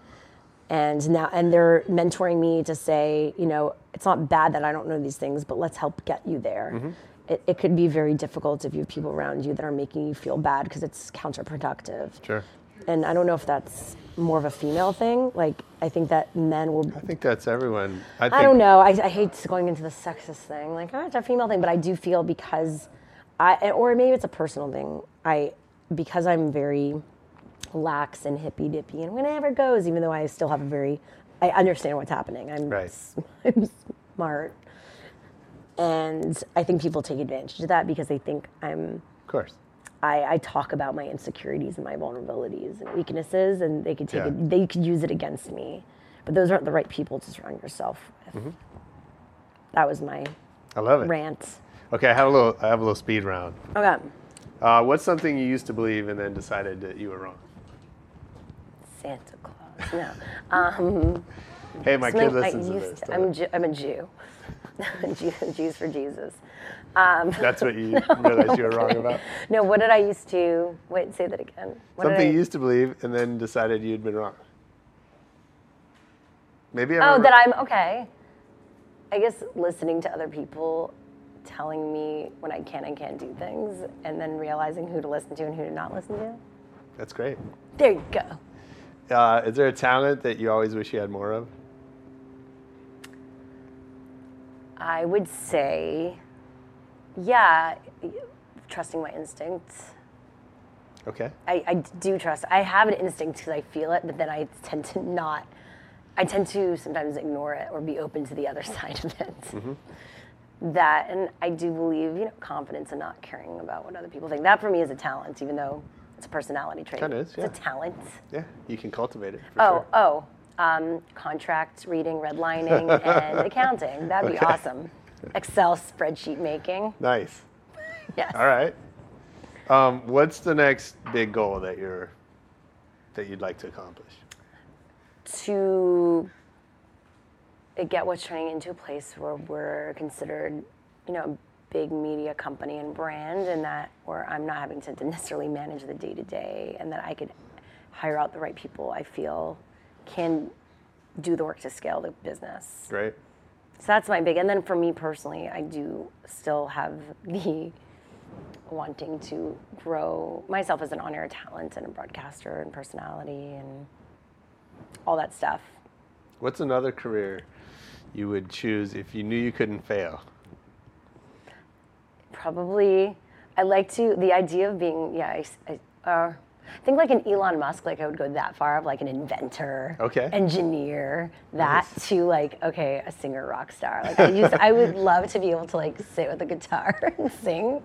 B: And now, and they're mentoring me to say, you know, it's not bad that I don't know these things, but let's help get you there. Mm-hmm. It, it could be very difficult if you have people around you that are making you feel bad because it's counterproductive.
I: Sure.
B: And I don't know if that's more of a female thing. Like, I think that men will
I: I think that's everyone. I, think,
B: I don't know. I, I hate going into the sexist thing. Like, oh, it's a female thing, but I do feel because I, or maybe it's a personal thing. I, because I'm very lax and hippy dippy and whenever it goes, even though I still have a very, I understand what's happening. I'm,
I: Right.
B: I'm smart. And I think people take advantage of that because they think I'm,
I: Of course.
B: I, I talk about my insecurities and my vulnerabilities and weaknesses, and they could take
I: Yeah.
B: it, they could use it against me. But those aren't the right people to surround yourself with.
I: Mm-hmm.
B: That was my
I: I love it.
B: rant.
I: Okay, I have a little. I have a little speed round.
B: Okay,
I: Uh, what's something you used to believe and then decided that you were wrong?
B: Santa Claus. No, um,
I: Hey, my kid
B: I
I: listens to
B: used
I: this.
B: to- I'm,
I: it?
B: a Jew, I'm a Jew. Jew- Jews for Jesus. Um,
I: That's what you realized you were wrong about.
B: no, what did I used to? Wait, say that again. What
I: Something
B: I-
I: you used to believe and then decided you'd been wrong. Maybe. I
B: Oh, that I'm okay. I guess listening to other people telling me when I can and can't do things, and then realizing who to listen to and who to not listen to.
I: That's great.
B: There you go.
I: Uh, is there a talent that you always wish you had more of?
B: I would say, yeah, trusting my instincts.
I: Okay.
B: I, I do trust. I have an instinct because I feel it, but then I tend to not. I tend to sometimes ignore it or be open to the other side of it. Mm-hmm. That, and I do believe, you know, confidence and not caring about what other people think. That for me is a talent, even though it's a personality trait.
I: Kinda is,
B: it's a talent.
I: Yeah, you can cultivate it. For
B: Oh,
I: sure.
B: oh, um, contract reading, redlining, and accounting. That'd be
I: Okay.
B: awesome. Excel spreadsheet making.
I: Nice.
B: Yes.
I: All right. Um, what's the next big goal that you're that you'd like to accomplish?
B: to get What's Trending into a place where we're considered, you know, a big media company and brand, and that where I'm not having to necessarily manage the day to day, and that I could hire out the right people I feel can do the work to scale the business.
I: Great.
B: So that's my big. And then for me personally, I do still have the wanting to grow myself as an on-air talent and a broadcaster and personality and all that stuff.
I: What's another career you would choose if you knew you couldn't fail?
B: Probably, I like to the idea of being yeah. I, I- uh, I think like an Elon Musk, like I would go that far of like an inventor,
I: Okay.
B: engineer, that to like okay, a singer rock star. Like I used, I would love to be able to like sit with a guitar and sing,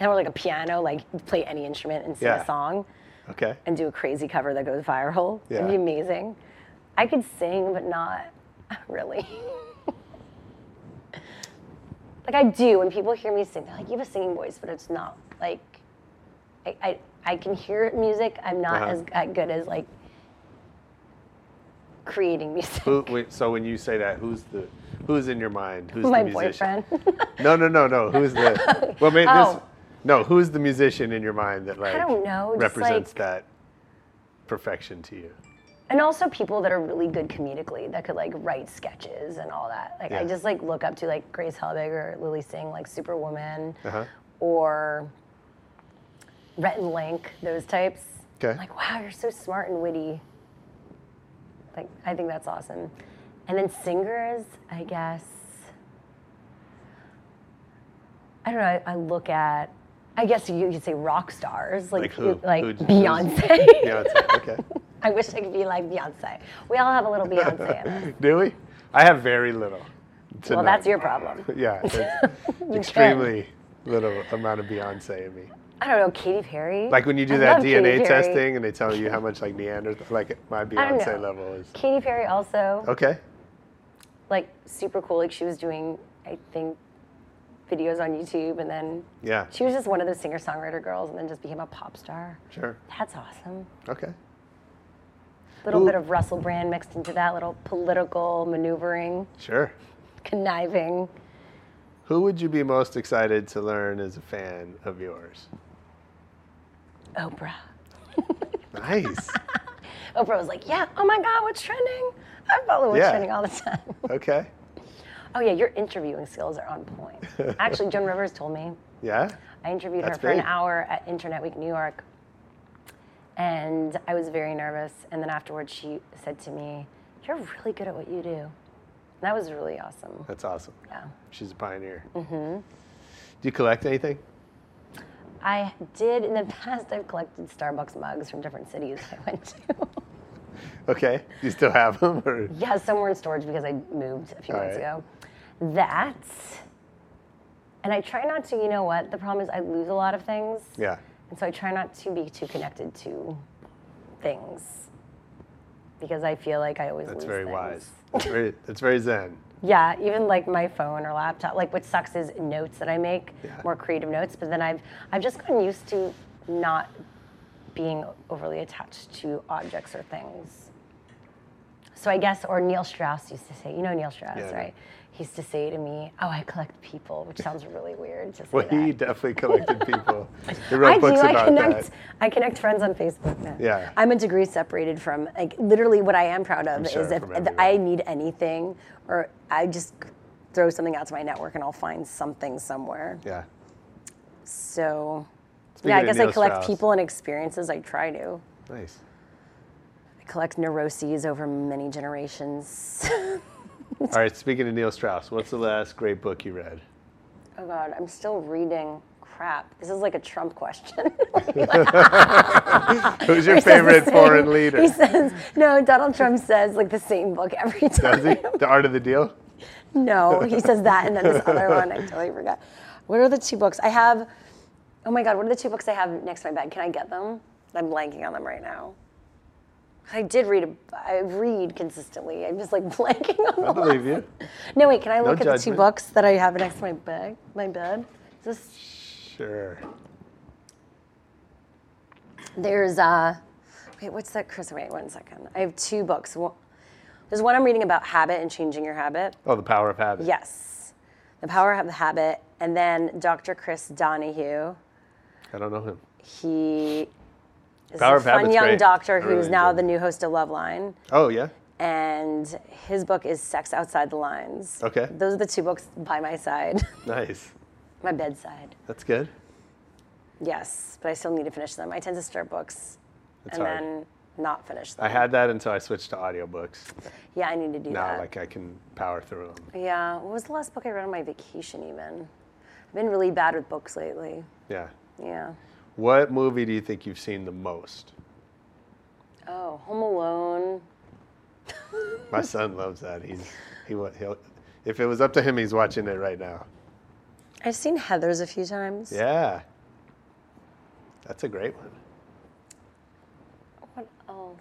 B: and or like a piano, like play any instrument and sing
I: Yeah.
B: a song
I: Okay.
B: and do a crazy cover that goes viral. It'd be amazing. I could sing, but not really. like I do when people hear me sing, they're like, "You have a singing voice," but it's not like I I, I can hear music. I'm not
I: Uh-huh.
B: as good as like creating music.
I: Who, wait, so when you say that, who's the who's in your mind? Who's
B: My
I: the musician?
B: boyfriend.
I: No, no, no, no. Who's the well? Maybe
B: Oh.
I: this, no. Who's the musician in your mind that like
B: don't know,
I: represents
B: like-
I: that perfection to you?
B: and also people that are really good comedically that could like write sketches and all that. Like I just like look up to like Grace Helbig or Lilly Singh, like Superwoman,
I: Uh-huh.
B: or Rhett and Link, those types.
I: Okay.
B: Like wow, you're so smart and witty. Like I think that's awesome. And then singers, I guess. I don't know. I, I look at. I guess you could say rock stars, like
I: Like who?
B: like
I: Who'd-
B: Beyonce.
I: Beyonce. Okay.
B: I wish I could be like Beyonce. We all have a little Beyonce in us.
I: Do we? I have very little. to
B: Well, that's your problem.
I: Yeah, it's
B: You
I: extremely little amount of Beyonce in me.
B: I don't know, Katy Perry.
I: Like when you do
B: I
I: that DNA testing and they tell you how much like Neanderthal, like my Beyonce level is.
B: Katy Perry also,
I: Okay.
B: like super cool. Like she was doing, I think, videos on YouTube, and then
I: Yeah.
B: she was just one of those singer-songwriter girls, and then just became a pop star.
I: Sure.
B: That's awesome.
I: Okay.
B: little
I: Who-
B: bit of Russell Brand mixed into that, little political maneuvering,
I: Sure.
B: conniving.
I: Who would you be most excited to learn as a fan of yours?
B: Oprah.
I: Nice.
B: Oprah was like, "Yeah, oh my God, what's trending? I follow what's
I: Yeah.
B: trending all the time."
I: Okay.
B: Oh yeah, your interviewing skills are on point. Actually, Joan Rivers told me.
I: Yeah.
B: I interviewed
I: That's
B: her for an hour at Internet Week New York, and I was very nervous. And then afterwards, she said to me, "You're really good at what you do." And that was really awesome.
I: That's awesome.
B: Yeah.
I: She's a pioneer.
B: Mm-hmm.
I: Do you collect anything?
B: I did in the past. I've collected Starbucks mugs from different cities I went to.
I: Okay. You still have them? Or?
B: yeah, somewhere in storage because I moved a few
I: All
B: months
I: right.
B: ago. That, and I try not to. You know what? The problem is I lose a lot of things.
I: Yeah.
B: And so I try not to be too connected to things because I feel like I always
I: That's
B: lose
I: very
B: things.
I: wise. That's very, that's very zen.
B: Yeah, even like my phone or laptop. Like what sucks is notes that I make,
I: Yeah.
B: more creative notes. But then I've I've just gotten used to not being overly attached to objects or things. So I guess, or Neil Strauss used to say, you know Neil Strauss,
I: Yeah,
B: right? He used to say to me, "Oh, I collect people," which sounds really weird to say
I: Well,
B: that.
I: he definitely collected people. He wrote
B: I
I: books
B: do.
I: about
B: I connect.
I: that.
B: I connect friends on Facebook now.
I: Yeah.
B: I'm a degree separated from like literally what I am proud of
I: sure,
B: is if. I need anything or I just throw something out to my network and I'll find something somewhere.
I: Yeah.
B: So
I: Speaking
B: yeah, I guess I collect
I: Strauss.
B: people and experiences. I try to.
I: Nice.
B: Collect neuroses over many generations.
I: All right. Speaking of Neil Strauss, what's the last great book you read?
B: oh God, I'm still reading. Crap. This is like a Trump question.
I: Who's your favorite foreign leader?
B: He says no. Donald Trump says like the same book every time.
I: Does he? The Art of the Deal?
B: No, he says that, and then this other one, I totally forgot. What are the two books I have? Oh my God, what are the two books I have next to my bed? Can I get them? I'm blanking on them right now. I did read. A, I read consistently. I'm just like blanking on
I: I
B: them.
I: believe you.
B: No, wait. Can I
I: No
B: look at the two books that I have next to my bed? My bed. Is this
I: Sure.
B: There's uh wait, what's that Chris? Wait, one second. I have two books. There's one I'm reading about habit and changing your habit.
I: Oh, The Power of Habit.
B: Yes. The Power of the Habit. And then Dr. Chris Donaghue.
I: I don't know him.
B: He is
I: Power
B: a
I: of
B: fun
I: Habit's
B: young
I: great.
B: doctor
I: I
B: who's
I: really
B: now
I: enjoyed
B: the new host of Loveline.
I: Oh, yeah?
B: And his book is Sex Outside the Lines.
I: Okay.
B: Those are the two books by my side,
I: Nice.
B: my bedside.
I: That's good.
B: Yes, but I still need to finish them. I tend to start books
I: It's
B: and
I: hard.
B: then not finish them.
I: I had that until I switched to audiobooks.
B: Yeah, I need to do that.
I: now,
B: that.
I: like, I can power through them.
B: Yeah. What was the last book I read on my vacation even? I've been really bad with books lately.
I: Yeah.
B: Yeah.
I: What movie do you think you've seen the most?
B: Oh, Home Alone.
I: My son loves that. He's he he'll if it was up to him, he's watching it right now.
B: I've seen Heathers a few times.
I: Yeah. That's a great one.
B: What else?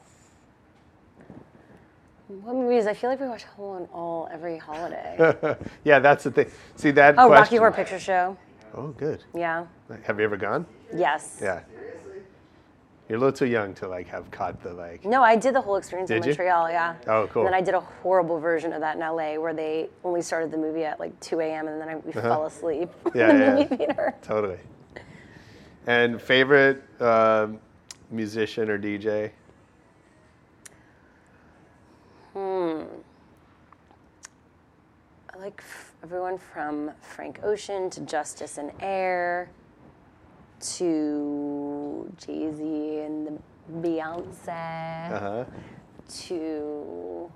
B: What movies? I feel like we watch Home Alone all every holiday.
I: yeah, that's the thing. See that
B: oh, Rocky
I: question.
B: Horror Picture Show.
I: Oh, good.
B: Yeah.
I: Have you ever gone?
B: Yes.
I: Yeah. You're a little too young to like have caught the like.
B: No, I did the whole experience in
I: you?
B: Montreal. Yeah.
I: Oh, cool.
B: And then I did a horrible version of that in LA, where they only started the movie at like 2 a.m. and then I, we
I: uh-huh.
B: fell asleep
I: Yeah,
B: in the
I: yeah,
B: movie theater.
I: Totally. And favorite um, musician or DJ? Hmm.
B: I like f- everyone from Frank Ocean to Justice and Air to Jay Z and the Beyonce
I: Uh-huh.
B: to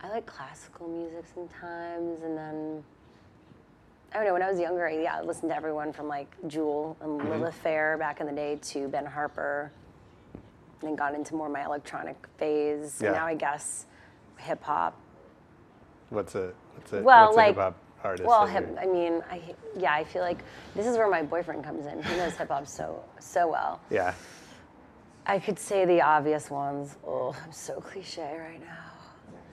B: I like classical music sometimes, and then I don't know. When I was younger, I, yeah, I listened to everyone from like Jewel and
I: Mm-hmm.
B: Lilith Fair back in the day to Ben Harper, and then got into more my electronic phase.
I: Yeah.
B: Now I guess hip hop.
I: What's it? what's it?
B: Well,
I: what's
B: like,
I: artist?
B: well, hip, I mean, I yeah, I feel like this is where my boyfriend comes in. He knows hip hop so so well.
I: yeah.
B: I could say the obvious ones. Oh, I'm so cliche right now.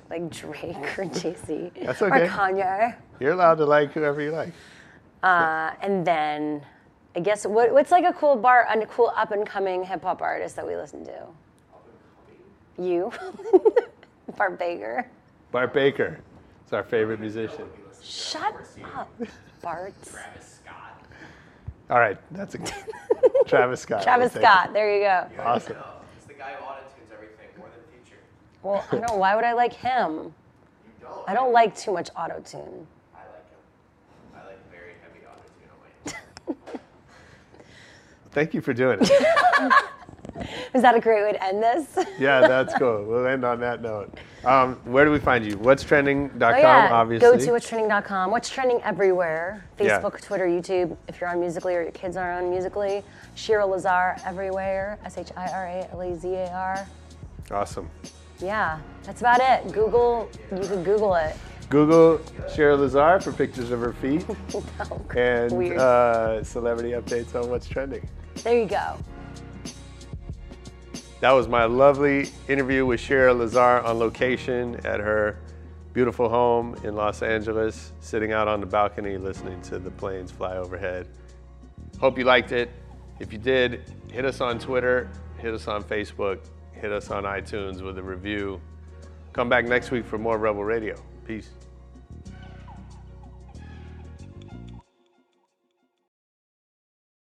B: Like Drake or Jay Z
I: That's
B: or
I: okay.
B: Kanye.
I: You're allowed to like whoever you like.
B: Uh, and then I guess what, what's like a cool bar, a cool up and coming hip hop artist that we listen to? You, Bart Baker.
I: Bart Baker is our favorite musician.
B: Shut up, Bart.
I: All right, that's a Travis Scott.
B: Travis
I: We'll take
B: Scott. There you go.
I: it. Awesome.
K: It's the guy who auto-tunes everything more than Future.
B: Well, I don't know. Why would I like him? I don't like too much auto tune.
K: I like him. I like very heavy auto-tune on my
I: Thank you for doing it.
B: Is that a great way to end this?
I: yeah, that's cool. We'll end on that note. Um, where do we find you? What's trending.com,
B: Oh, yeah.
I: obviously.
B: Go to what'strending.com. What's trending everywhere?
I: Yeah.
B: Facebook, Twitter, YouTube. If you're on Musical.ly or your kids are on Musical.ly, Shira Lazar everywhere. S H I R A L A Z A R.
I: Awesome.
B: Yeah, that's about it. Google, you can Google it.
I: Google Shira Lazar for pictures of her feet
B: Oh,
I: and uh, celebrity updates on what's trending.
B: There you go.
I: That was my lovely interview with Shira Lazar on location at her beautiful home in Los Angeles, sitting out on the balcony listening to the planes fly overhead. Hope you liked it. If you did, hit us on Twitter, hit us on Facebook, hit us on iTunes with a review. Come back next week for more Rebel Radio. Peace.